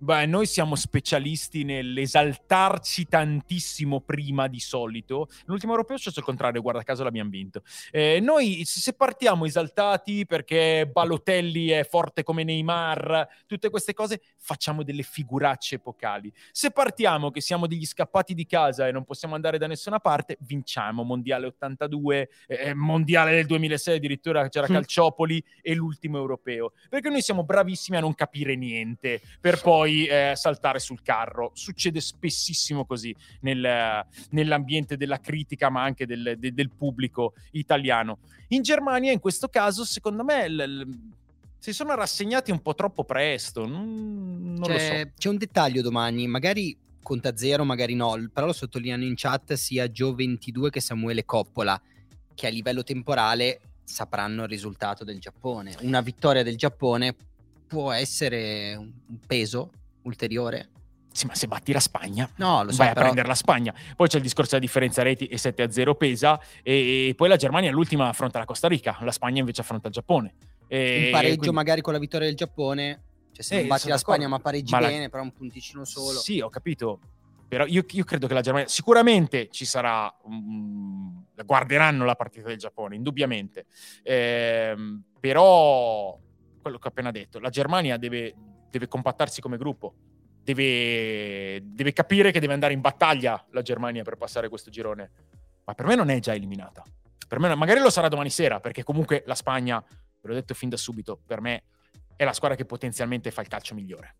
Beh, noi siamo specialisti nell'esaltarci tantissimo prima di solito. L'ultimo europeo è successo il contrario, guarda caso l'abbiamo vinto. Eh, noi se partiamo esaltati perché Balotelli è forte come Neymar, tutte queste cose, facciamo delle figuracce epocali. Se partiamo che siamo degli scappati di casa e non possiamo andare da nessuna parte, vinciamo. Mondiale 82, eh, Mondiale del 2006 addirittura c'era. Calciopoli e l'ultimo europeo. Perché noi siamo bravissimi a non capire niente, per poi poi eh, saltare sul carro. Succede spessissimo così nel- nell'ambiente della critica, ma anche del, de- del pubblico italiano. In Germania, in questo caso, secondo me, l- l- si sono rassegnati un po' troppo presto. Non, non lo c'è, so. c'è un dettaglio domani, magari conta zero, magari no, però lo sottolineano in chat sia Gio22 che Samuele Coppola, che a livello temporale sapranno il risultato del Giappone. Una vittoria del Giappone può essere un peso ulteriore. Sì, ma se batti la Spagna, No, lo so, vai a però prendere la Spagna. Poi c'è il discorso della differenza reti e 7 a 0 pesa. E, e poi la Germania all'ultima affronta la Costa Rica, la Spagna invece affronta il Giappone. E un pareggio quindi- magari con la vittoria del Giappone, cioè se Eh, non batti la Spagna d'accordo. ma pareggi Ma la- bene, però un punticino solo. Sì, ho capito. Però io, io credo che la Germania sicuramente ci sarà. mm, guarderanno la partita del Giappone, indubbiamente. Ehm, però quello che ho appena detto, la Germania deve, deve compattarsi come gruppo. Deve, deve capire che deve andare in battaglia la Germania per passare questo girone. Ma per me non è già eliminata. Per me, magari lo sarà domani sera, perché comunque la Spagna, ve l'ho detto fin da subito, per me è la squadra che potenzialmente fa il calcio migliore.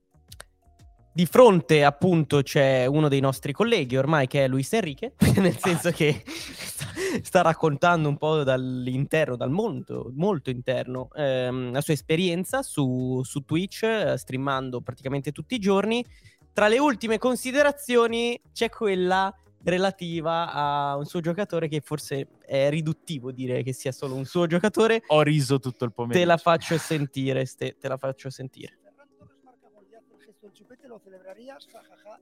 Di fronte, appunto, c'è uno dei nostri colleghi ormai che è Luis Enrique, nel senso che sta, sta raccontando un po' dall'interno, dal mondo molto interno, ehm, la sua esperienza su, su Twitch, eh, streamando praticamente tutti i giorni. Tra le ultime considerazioni c'è quella relativa a un suo giocatore che forse è riduttivo dire che sia solo un suo giocatore. Ho riso tutto il pomeriggio. Te la faccio sentire, Ste, te la faccio sentire. Ferran Torres marca gol y hace el chupete, lo celebrarías, jajaja,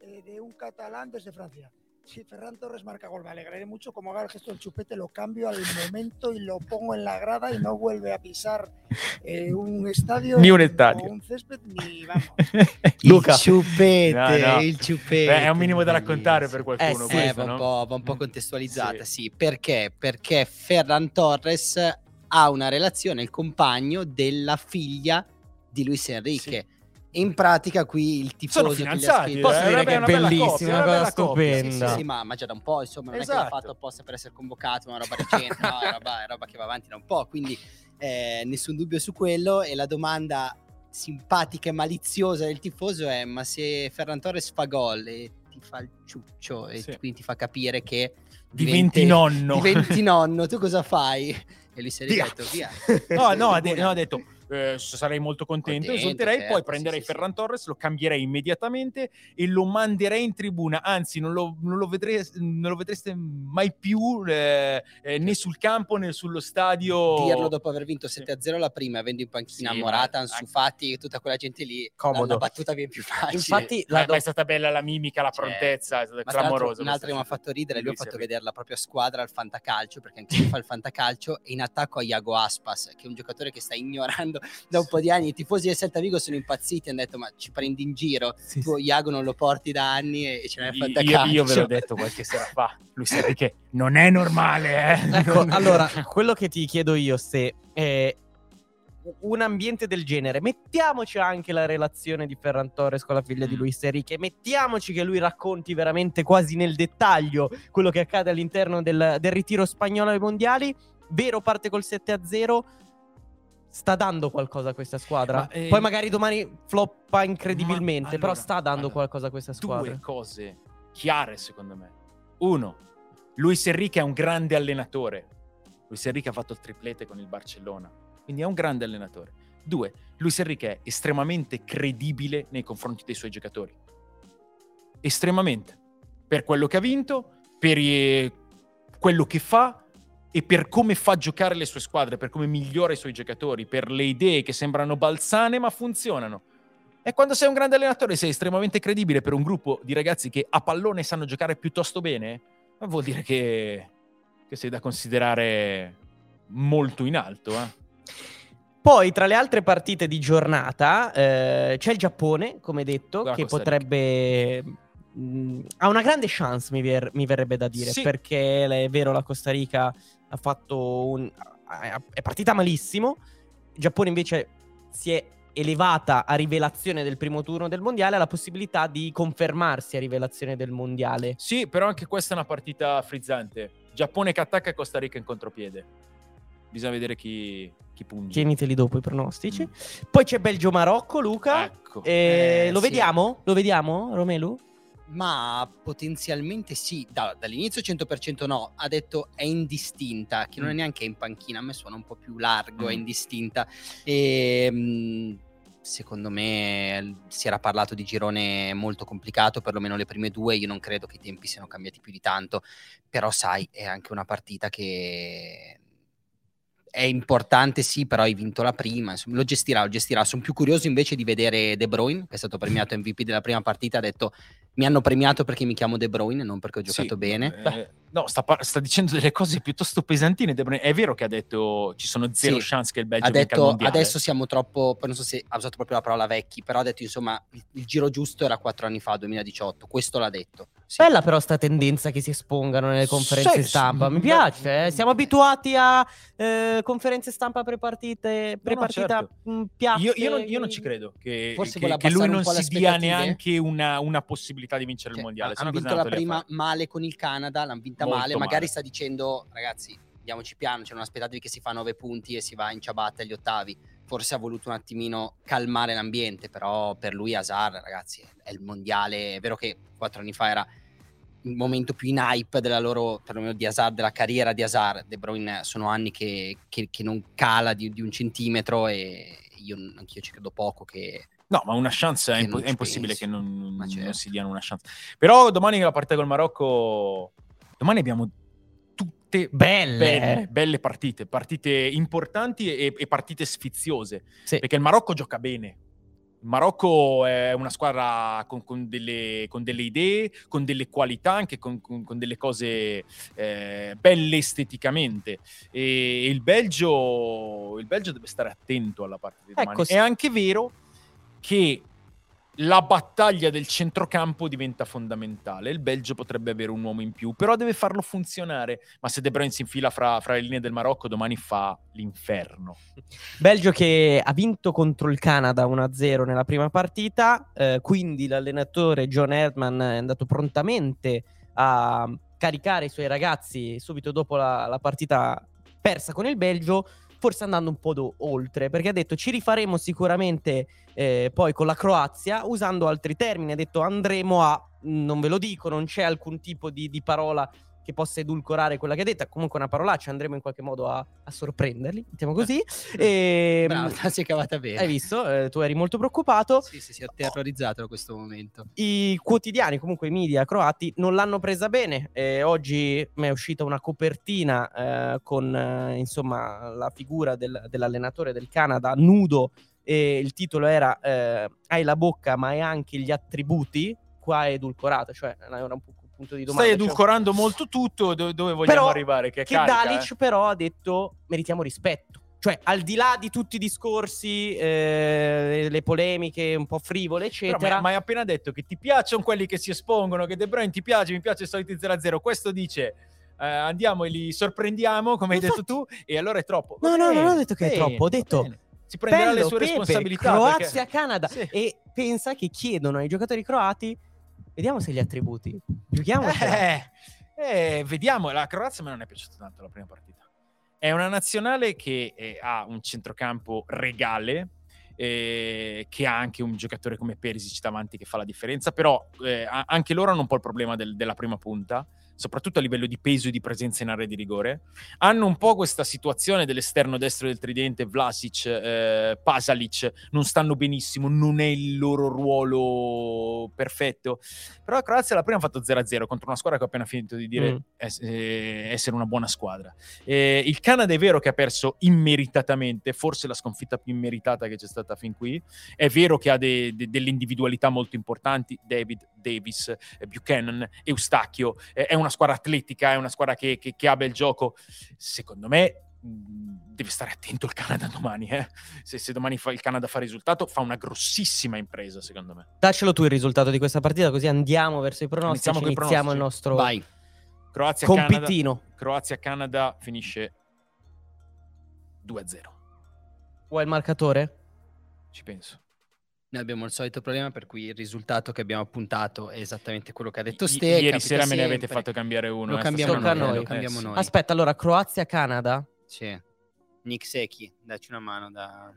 eh, de un catalán desde Francia. Si Ferran Torres marca gol, me alegraré mucho. Como haga el gesto del chupete, lo cambio al momento y lo pongo en la grada y no vuelve a pisar eh, un estadio Ni un estadio. o un césped ni vamos. Luca. Il ciuppete, No, no. il ciuppete. Beh, è un minimo da raccontare per qualcuno. Eh sì, questo, va, un no? po', va un po' contestualizzata, Sì. sì. Perché? Perché Ferran Torres ha una relazione, il compagno della figlia di Luis Enrique. In pratica qui il tifoso Sono che scritto- Posso Eh, dire che è bellissima, una cosa coppia. Sì, stupenda. sì, sì, ma, ma già da un po', insomma, non è che l'ha Esatto. fatto apposta per essere convocato, una roba recente, no, è roba, è roba che va avanti da un po', quindi eh, nessun dubbio su quello. E la domanda simpatica e maliziosa del tifoso è: ma se Ferran Torres fa gol e ti fa il ciuccio e Sì. quindi ti fa capire che Diventi nonno. diventi nonno, tu cosa fai? E lui si è Via. detto via. No, no, ha, de- no, ha detto eh, sarei molto contento, Contento, esulterei, certo, poi prenderei sì, sì. Ferran Torres, lo cambierei immediatamente e lo manderei in tribuna, anzi non lo, non lo, vedrei- non lo vedreste mai più eh, eh, né sul campo né sullo stadio. Dirlo dopo aver vinto 7-0 la prima, avendo in panchina Sì, Morata, ma- Ansu Fati e tutta quella gente lì, Comodo. la, battuta viene più facile. Infatti, la do- è stata bella la mimica, la Certo. prontezza, è stata clamorosa. un'altra che mi ha fatto ridere, lui ha fatto vedere la propria squadra al fantacalcio, perché anche lui fa il fantacalcio, e in attacco a Iago Aspas, che è un giocatore che sta ignorando da un po' di anni. I tifosi del Celta Vigo sono impazziti, hanno detto ma ci prendi in giro, Sì, tu Iago non lo porti da anni e, ce n'è il Io, io ve l'ho detto qualche sera fa, Luis Enrique non è normale, eh. Ecco, allora, quello che ti chiedo io, se eh, un ambiente del genere, mettiamoci anche la relazione di Ferran Torres con la figlia di Mm. Luis Enrique, mettiamoci che lui racconti veramente quasi nel dettaglio quello che accade all'interno del, del ritiro spagnolo ai mondiali, vero parte col 7-0, sta dando qualcosa a questa squadra? Ma, eh, Poi magari domani floppa incredibilmente, Ma- però allora, sta dando allora, qualcosa a questa squadra. due cose chiare secondo me. Uno, Luis Enrique è un grande allenatore. Luis Enrique ha fatto il triplete con il Barcellona, quindi è un grande allenatore. Due, Luis Enrique è estremamente credibile nei confronti dei suoi giocatori. Estremamente. Per quello che ha vinto, per eh, quello che fa e per come fa giocare le sue squadre, per come migliora i suoi giocatori, per le idee che sembrano balzane ma funzionano. E quando sei un grande allenatore sei estremamente credibile per un gruppo di ragazzi che a pallone sanno giocare piuttosto bene, ma vuol dire che, che sei da considerare molto in alto. Eh? Poi, tra le altre partite di giornata, eh, c'è il Giappone, come detto, La che potrebbe. Mh, ha una grande chance, mi, ver- mi verrebbe da dire, Sì. perché è vero, la Costa Rica ha fatto un. è partita malissimo. Il Giappone invece si è elevata a rivelazione del primo turno del mondiale, ha la possibilità di confermarsi a rivelazione del mondiale. Sì, però anche questa è una partita frizzante. Giappone che attacca e Costa Rica in contropiede. Bisogna vedere chi, Chi punge? Tieniteli dopo i pronostici. Poi c'è Belgio-Marocco, Luca. Ecco. Eh, Eh, lo sì. vediamo? Lo vediamo, Romelu? Ma potenzialmente sì, Da- dall'inizio 100% no, ha detto è indistinta, che non è Mm. neanche in panchina, a me suona un po' più largo, è Mm. indistinta. E mh, secondo me si era parlato di girone molto complicato, perlomeno le prime due, io non credo che i tempi siano cambiati più di tanto, però sai, è anche una partita che è importante sì, però hai vinto la prima, insomma, lo gestirà, lo gestirà. Sono più curioso invece di vedere De Bruyne, che è stato premiato MVP della prima partita, ha detto mi hanno premiato perché mi chiamo De Bruyne, non perché ho giocato Sì, bene. eh, no, sta, par- sta dicendo delle cose piuttosto pesantine. De Bruyne. È vero che ha detto ci sono zero Sì. chance che il Belgio Ha detto adesso siamo troppo, non so se ha usato proprio la parola vecchi, però ha detto insomma il, il giro giusto era quattro anni fa, 2018, questo l'ha detto. Sì. Bella però sta tendenza che si espongano nelle conferenze Sì, stampa. Mi piace, eh. siamo abituati a eh, conferenze stampa prepartite, prepartita certo. mh, piatte. Io, io non, io non ci credo che, Forse che- che lui non si dia neanche una, una possibilità di vincere Cioè, il mondiale. hanno no vinto la prima male con il Canada, l'hanno vinta Molto male, magari male. sta dicendo ragazzi andiamoci piano, cioè non aspettatevi che si fa nove punti e si va in ciabatte agli ottavi. Forse ha voluto un attimino calmare l'ambiente, però per lui Hazard, ragazzi, è il mondiale. È vero che quattro anni fa era il momento più in hype della loro, perlomeno di Hazard, della carriera di Hazard. De Bruyne sono anni che, che- che non cala di, di un centimetro e io anch'io ci credo poco che... No, ma una chance è, Che impo- è impossibile che non, non certo. si diano una chance. Però domani la partita col Marocco. Domani abbiamo tutte Belle. belle, belle partite, partite importanti e, e partite sfiziose. Sì. Perché il Marocco gioca bene. Il Marocco è una squadra con, con delle, con delle idee, con delle qualità, anche con, con- con delle cose eh, belle esteticamente. E il Belgio, il Belgio deve stare attento alla partita di domani. Ecco, sì. È anche vero che la battaglia del centrocampo diventa fondamentale. Il Belgio potrebbe avere un uomo in più, però deve farlo funzionare. Ma se De Bruyne si infila fra, fra le linee del Marocco, domani fa l'inferno. Belgio che ha vinto contro il Canada 1-0 nella prima partita, eh, quindi l'allenatore John Erdman è andato prontamente a caricare i suoi ragazzi subito dopo la, la partita persa con il Belgio, forse andando un po' do- oltre, perché ha detto ci rifaremo sicuramente eh, poi con la Croazia, usando altri termini, ha detto andremo a, non ve lo dico, non c'è alcun tipo di, di parola che possa edulcorare quella che ha detto, comunque una parolaccia, andremo in qualche modo a, a sorprenderli, mettiamo così. E, Bravo, te la sei cavata bene. hai visto? Eh, tu eri molto preoccupato. Sì, sì, si è terrorizzato da questo momento. I quotidiani, comunque i media croati, non l'hanno presa bene. Eh, oggi mi è uscita una copertina eh, con eh, insomma la figura del- dell'allenatore del Canada nudo e il titolo era eh, Hai la bocca ma hai anche gli attributi. Qua è edulcorato, cioè era un pu- punto di domanda. Stai cioè- edulcorando molto tutto. do- dove vogliamo Però arrivare? Che, che carica, Dalic eh? però ha detto meritiamo rispetto. Cioè, al di là di tutti i discorsi, eh, le polemiche un po' frivole, Però eccetera. ma, ma hai appena detto che ti piacciono quelli che si espongono, che De Bruyne ti piace, mi piace i soliti 0-0. Questo dice eh, andiamo e li sorprendiamo, come hai detto tu, e allora è troppo. No, Va no, non bene, ho detto che è bene, troppo, ho detto bene. si prenderà le Bello, sue Pepe, responsabilità. Croazia, perché- Canada. Sì. E pensa che chiedono ai giocatori croati, vediamo se gli attributi. Giochiamo. Eh, eh, vediamo, la Croazia me non è piaciuta tanto la prima partita. È una nazionale che eh, ha un centrocampo regale, eh, che ha anche un giocatore come Perisic davanti che fa la differenza, però eh, anche loro hanno un po' il problema del- della prima punta, soprattutto a livello di peso e di presenza in area di rigore. Hanno un po' questa situazione dell'esterno destro del tridente, Vlasic, eh, Pasalic, non stanno benissimo, non è il loro ruolo perfetto. Però la Croazia la prima ha fatto 0-0 contro una squadra che ho appena finito di dire Mm. eh, essere una buona squadra. Eh, il Canada è vero che ha perso immeritatamente, forse la sconfitta più immeritata che c'è stata fin qui. È vero che ha de- de- delle individualità molto importanti, David, Davis, eh, Buchanan, Eustachio. Eh, è una squadra atletica, è una squadra che, che- che ha bel gioco. Secondo me deve stare attento il Canada domani. eh. Se, se domani fa- il Canada fa risultato, fa una grossissima impresa, secondo me. Daccelo tu il risultato di questa partita, così andiamo verso i pronostici. Iniziamo Iniziamo, coi il pronostici. nostro Vai. Croazia-Canada. compitino. Croazia-Canada finisce 2-0. Vuoi il marcatore? Ci penso. Noi abbiamo il solito problema per cui il risultato che abbiamo appuntato è esattamente quello che ha detto I- Ste. Ieri sera me ne avete fatto cambiare uno. Lo eh, cambiamo noi, non lo cambiamo Eh, sì. noi. Aspetta, allora Croazia-Canada. Sì. Nick Secchi, dacci una mano da...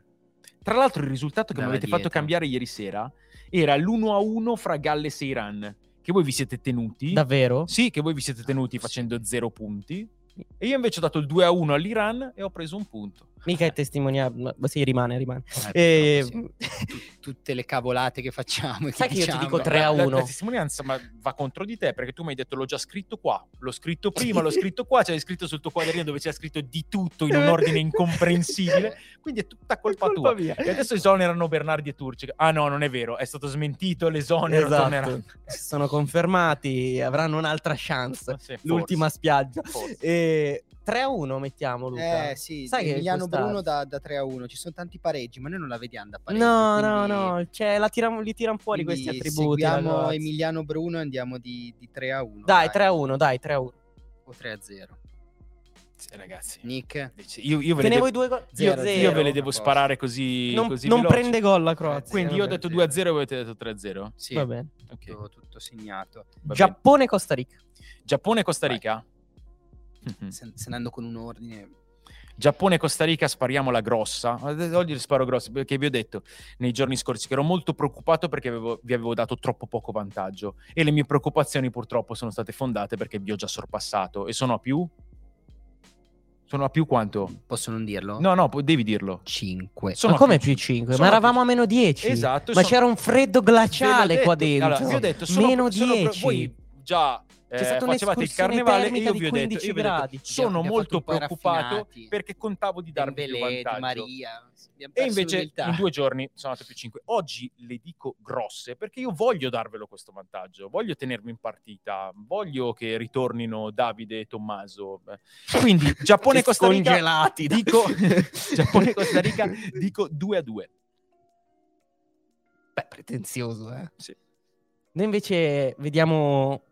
Tra l'altro il risultato che mi avete fatto dietro. cambiare ieri sera era l'1-1 fra Galles e Iran, che voi vi siete tenuti. Davvero? Sì, che voi vi siete tenuti facendo 0 punti. E io invece ho dato il 2-1 all'Iran e ho preso un punto. Mica è testimoniato. ma Sì, rimane, rimane. Eh, E- purtroppo sì. Tu- tutte le cavolate che facciamo. Sai che io ti diciamo. dico 3 a La- la- 1. La, testimonianza ma va contro di te perché tu mi hai detto l'ho già scritto qua, l'ho scritto prima, l'ho scritto qua, c'è scritto sul tuo quaderno dove c'è scritto di tutto in un ordine incomprensibile, quindi è tutta colpa, È colpa tua. mia. E adesso esonerano Bernardi e Turci. Ah no, non è vero, è stato smentito, l'esonero. Esatto. Si sono confermati, avranno un'altra chance. Sì, L'ultima spiaggia. forse. E 3 a 1 mettiamo Luca. Eh sì, Sai che Emiliano Bruno da, da 3 a 1. Ci sono tanti pareggi, ma noi non la vediamo da pareggi. No, no, quindi- no, cioè, la tiram- li tirano fuori quindi questi attributi. Seguiamo ragazzi. Emiliano Bruno e andiamo di, di 3 a 1. Dai, 3 a 1, dai, 3 a 1. O 3 a 0. Sì, ragazzi. Nick? Io, io ve le Tenevo devo, i due gol. io, 0 io ve le a devo sparare così, Non, così non prende gol la Croazia. Quindi io ho detto 2-0 e voi avete detto 3-0? Sì, Va bene. Ok. tutto, tutto segnato. va bene. Giappone-Costa Rica. Giappone Costa Rica? Mhm. Se, se andando con un ordine... Giappone e Costa Rica spariamo la grossa. Oggi sparo grosse perché vi ho detto nei giorni scorsi che ero molto preoccupato perché avevo- vi avevo dato troppo poco vantaggio e le mie preoccupazioni purtroppo sono state fondate perché vi ho già sorpassato e sono a più? Sono a più quanto? Posso non dirlo? No, no, devi dirlo. 5. Sono Ma come più più 5? Sono Ma eravamo più a meno 10. Esatto. Ma sono- c'era un freddo glaciale l'ho qua detto. dentro. Allora, vi ho detto, sono, meno sono- 10. voi già eh, facevate il carnevale e io di vi ho detto, 15 io vi ho detto, gradi. sono molto preoccupato perché contavo di darvi più Dembélé, Di vantaggio. Maria. E invece l'umiltà. in due giorni sono andato più 5. Oggi le dico grosse perché io voglio darvelo questo vantaggio, voglio tenermi in partita, voglio che ritornino Davide e Tommaso. Beh, Quindi Giappone e Costa Rica dico Giappone e Costa Rica dico 2 a 2. Beh, pretenzioso, eh. Sì. Noi invece vediamo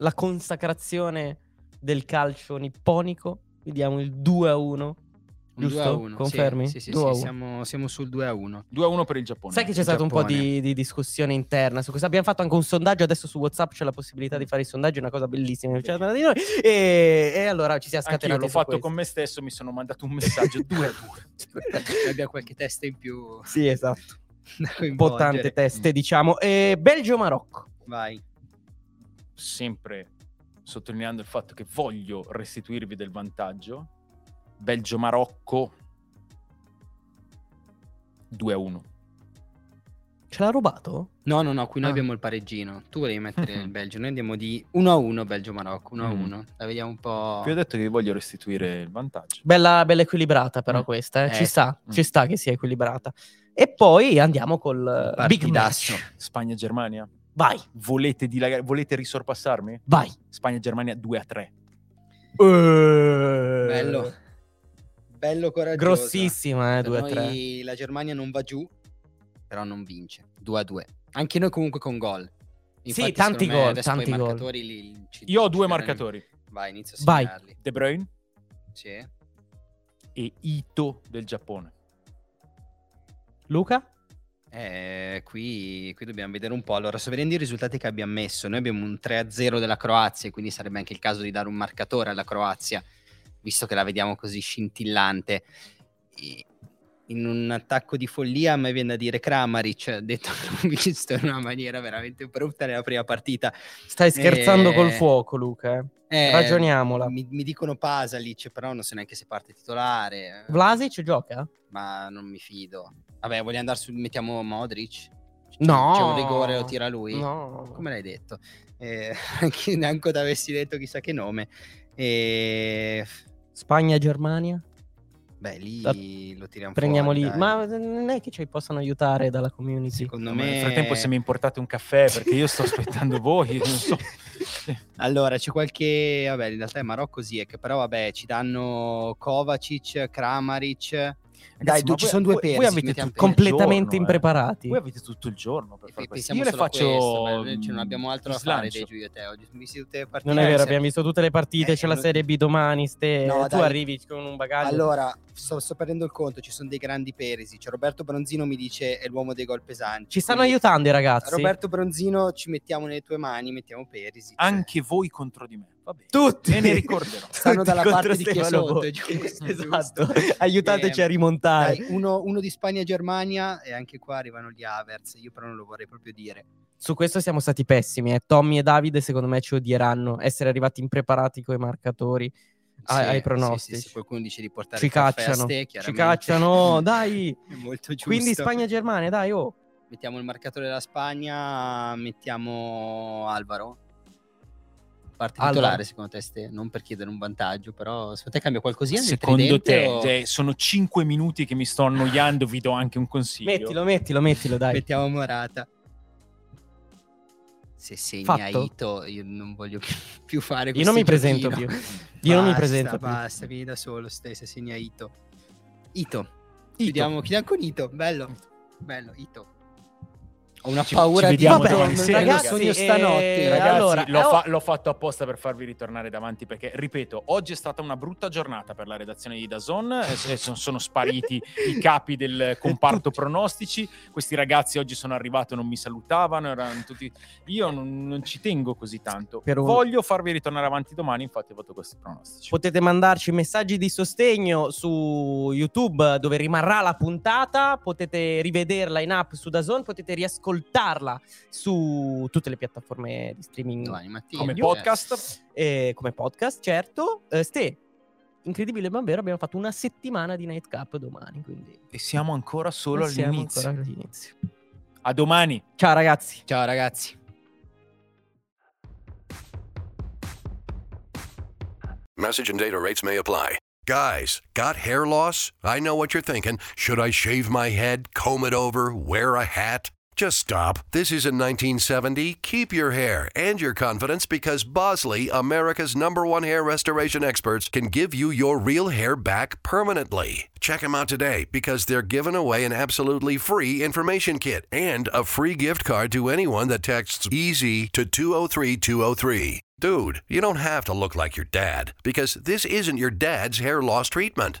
la consacrazione del calcio nipponico. Vediamo il 2 a 1. Un Giusto? 2 a 1. Confermi? Sì, sì, 2 sì, a 1. siamo, siamo sul 2 a 1. 2 a 1 per il Giappone. Sai che c'è stato un po' di, di discussione interna su questo. Abbiamo fatto anche un sondaggio. Adesso su WhatsApp c'è la possibilità di fare i sondaggi, è una cosa bellissima. C'è tra di noi. E, e allora ci siamo Anche io scatenati. l'ho fatto questo. con me stesso, mi sono mandato un messaggio 2 a 2. Abbiamo qualche testa in più Sì, esatto. Un po' tante teste, diciamo. E Belgio-Marocco. Vai. Sempre sottolineando il fatto che voglio restituirvi del vantaggio. Belgio-Marocco 2 a 1. Ce l'ha rubato? No, no, no, qui noi Ah. abbiamo il pareggino. Tu volevi mettere il Belgio, noi andiamo di 1 a 1 Belgio-Marocco, 1 a Mm. 1. La vediamo un po'... Vi ho detto che vi voglio restituire il vantaggio. Bella, bella equilibrata, però, Mm. questa. eh. Ci Eh, sta, mm. ci sta che sia equilibrata. E poi andiamo col eh, big match. Spagna-Germania. Vai, Volete, dilagare- volete risorpassarmi? vai. Spagna-Germania 2 a 3. Bello. Bello coraggioso. Grossissima, eh, Per 2 a noi 3. La Germania non va giù, però non vince. 2 a 2. Anche noi comunque con gol. Infatti, tanti secondo me gol, tanti gol. li- ci- Io ho due marcatori. Vai, inizio a Vai. segnarli. De Bruyne Sì. e Ito del Giappone. Luca? Eh, qui, qui dobbiamo vedere un po'. Allora, sto vedendo i risultati che abbiamo messo. Noi abbiamo un 3-0 della Croazia, quindi sarebbe anche il caso di dare un marcatore alla Croazia, visto che la vediamo così scintillante. E in un attacco di follia a me viene da dire Kramaric, ha detto che l'ho visto in una maniera veramente brutta nella prima partita. Stai scherzando Eh, col fuoco, Luca. eh. Eh, Ragioniamola. Mi, mi dicono Pasalic, però non so neanche se parte titolare. Vlasic gioca? ma non mi fido. Vabbè, voglio andare su. Mettiamo Modric? C'è- No. C'è un rigore, lo tira lui? No. Come l'hai detto? Eh, anche neanche avessi detto chissà che nome. E... Spagna-Germania? Beh, lì Da- lo tiriamo Prendiamo fuori. lì. dai. Ma non è che ci possano aiutare dalla community. Secondo me... Nel frattempo se mi importate un caffè perché io sto aspettando voi, non so. Allora, c'è qualche... Vabbè, in realtà è Marocco Ziyech, però vabbè, ci danno Kovacic, Kramaric... Dai, ma ci voi- sono due pesi, Voi avete tutto Completamente giorno, eh. impreparati. Voi avete tutto il giorno per fare questo. Io le faccio questo, cioè, non abbiamo altro da fare dei giù io e te oggi. Mi siete tutte le partite. Non è vero, se- abbiamo visto tutte le partite, Eh, c'è la Serie B domani, ste... No, tu dai. arrivi con un bagaglio. Allora, sto, sto perdendo il conto, ci sono dei grandi perisi. Cioè, Roberto Bronzino mi dice è l'uomo dei gol pesanti. Ci stanno Quindi, aiutando i ragazzi. Roberto Bronzino ci mettiamo nelle tue mani, mettiamo perisi. cioè. Anche voi contro di me. Vabbè, Tutti me ne ricorderò. Stanno dalla parte di chi è sotto, è giusto, esatto giusto. aiutateci Eh, a rimontare Dai, uno, uno di Spagna-Germania e anche qua arrivano gli Avers. Io però non lo vorrei proprio dire. su questo siamo stati pessimi eh. Tommy e Davide secondo me ci odieranno essere arrivati impreparati coi marcatori ai, Sì, ai sì, pronostici sì, se qualcuno dice di portare ci cacciano ste, ci cacciano dai È molto giusto. quindi Spagna-Germania dai oh Mettiamo il marcatore della Spagna, mettiamo Alvaro. Parte titolare secondo te, Ste? Non per chiedere un vantaggio, però secondo te cambia qualcosina? Secondo te, o- cioè, sono 5 minuti che mi sto annoiando, vi do anche un consiglio. mettilo mettilo mettilo dai Mettiamo Morata. Se segna Fatto? Ito, io non voglio più, fare io non mi questo presento giochino. più io non mi Basta, presento più Basta, vieni da solo, Ste, se segna Ito. Ito. Chiudiamo, chiudiamo con Ito, bello. Bello, Ito. Ho una Ci- paura ci di Vabbè, avrò ragazzi, sogno eh, stanotte. Ragazzi, allora, l'ho, eh, fa- l'ho fatto apposta per farvi ritornare davanti perché, ripeto, oggi è stata una brutta giornata per la redazione di Dazon, eh, se- sono, spariti i capi del comparto pronostici, questi ragazzi oggi sono arrivati e non mi salutavano, erano tutti... io non, non ci tengo così tanto, un- voglio farvi ritornare avanti domani, infatti ho fatto questi pronostici. Potete mandarci messaggi di sostegno su YouTube dove rimarrà la puntata, potete rivederla in app su Dazon, potete riascoltarla su tutte le piattaforme di streaming mattina. Come podcast, eh, come podcast, certo. Eh, Ste, incredibile ma vero, abbiamo fatto una settimana di Night Cup domani, quindi e siamo ancora solo siamo all'inizio. ancora all'inizio. A domani! Ciao ragazzi. Ciao ragazzi. Message and data rates may apply. Guys, got hair loss? I know what you're thinking. Should I shave my head, comb it over, wear a hat? Just stop. This isn't 1970. Keep your hair and your confidence because Bosley, America's number one hair restoration experts, can give you your real hair back permanently. Check them out today because they're giving away an absolutely free information kit and a free gift card to anyone that texts EASY to 203203. Dude, you don't have to look like your dad because this isn't your dad's hair loss treatment.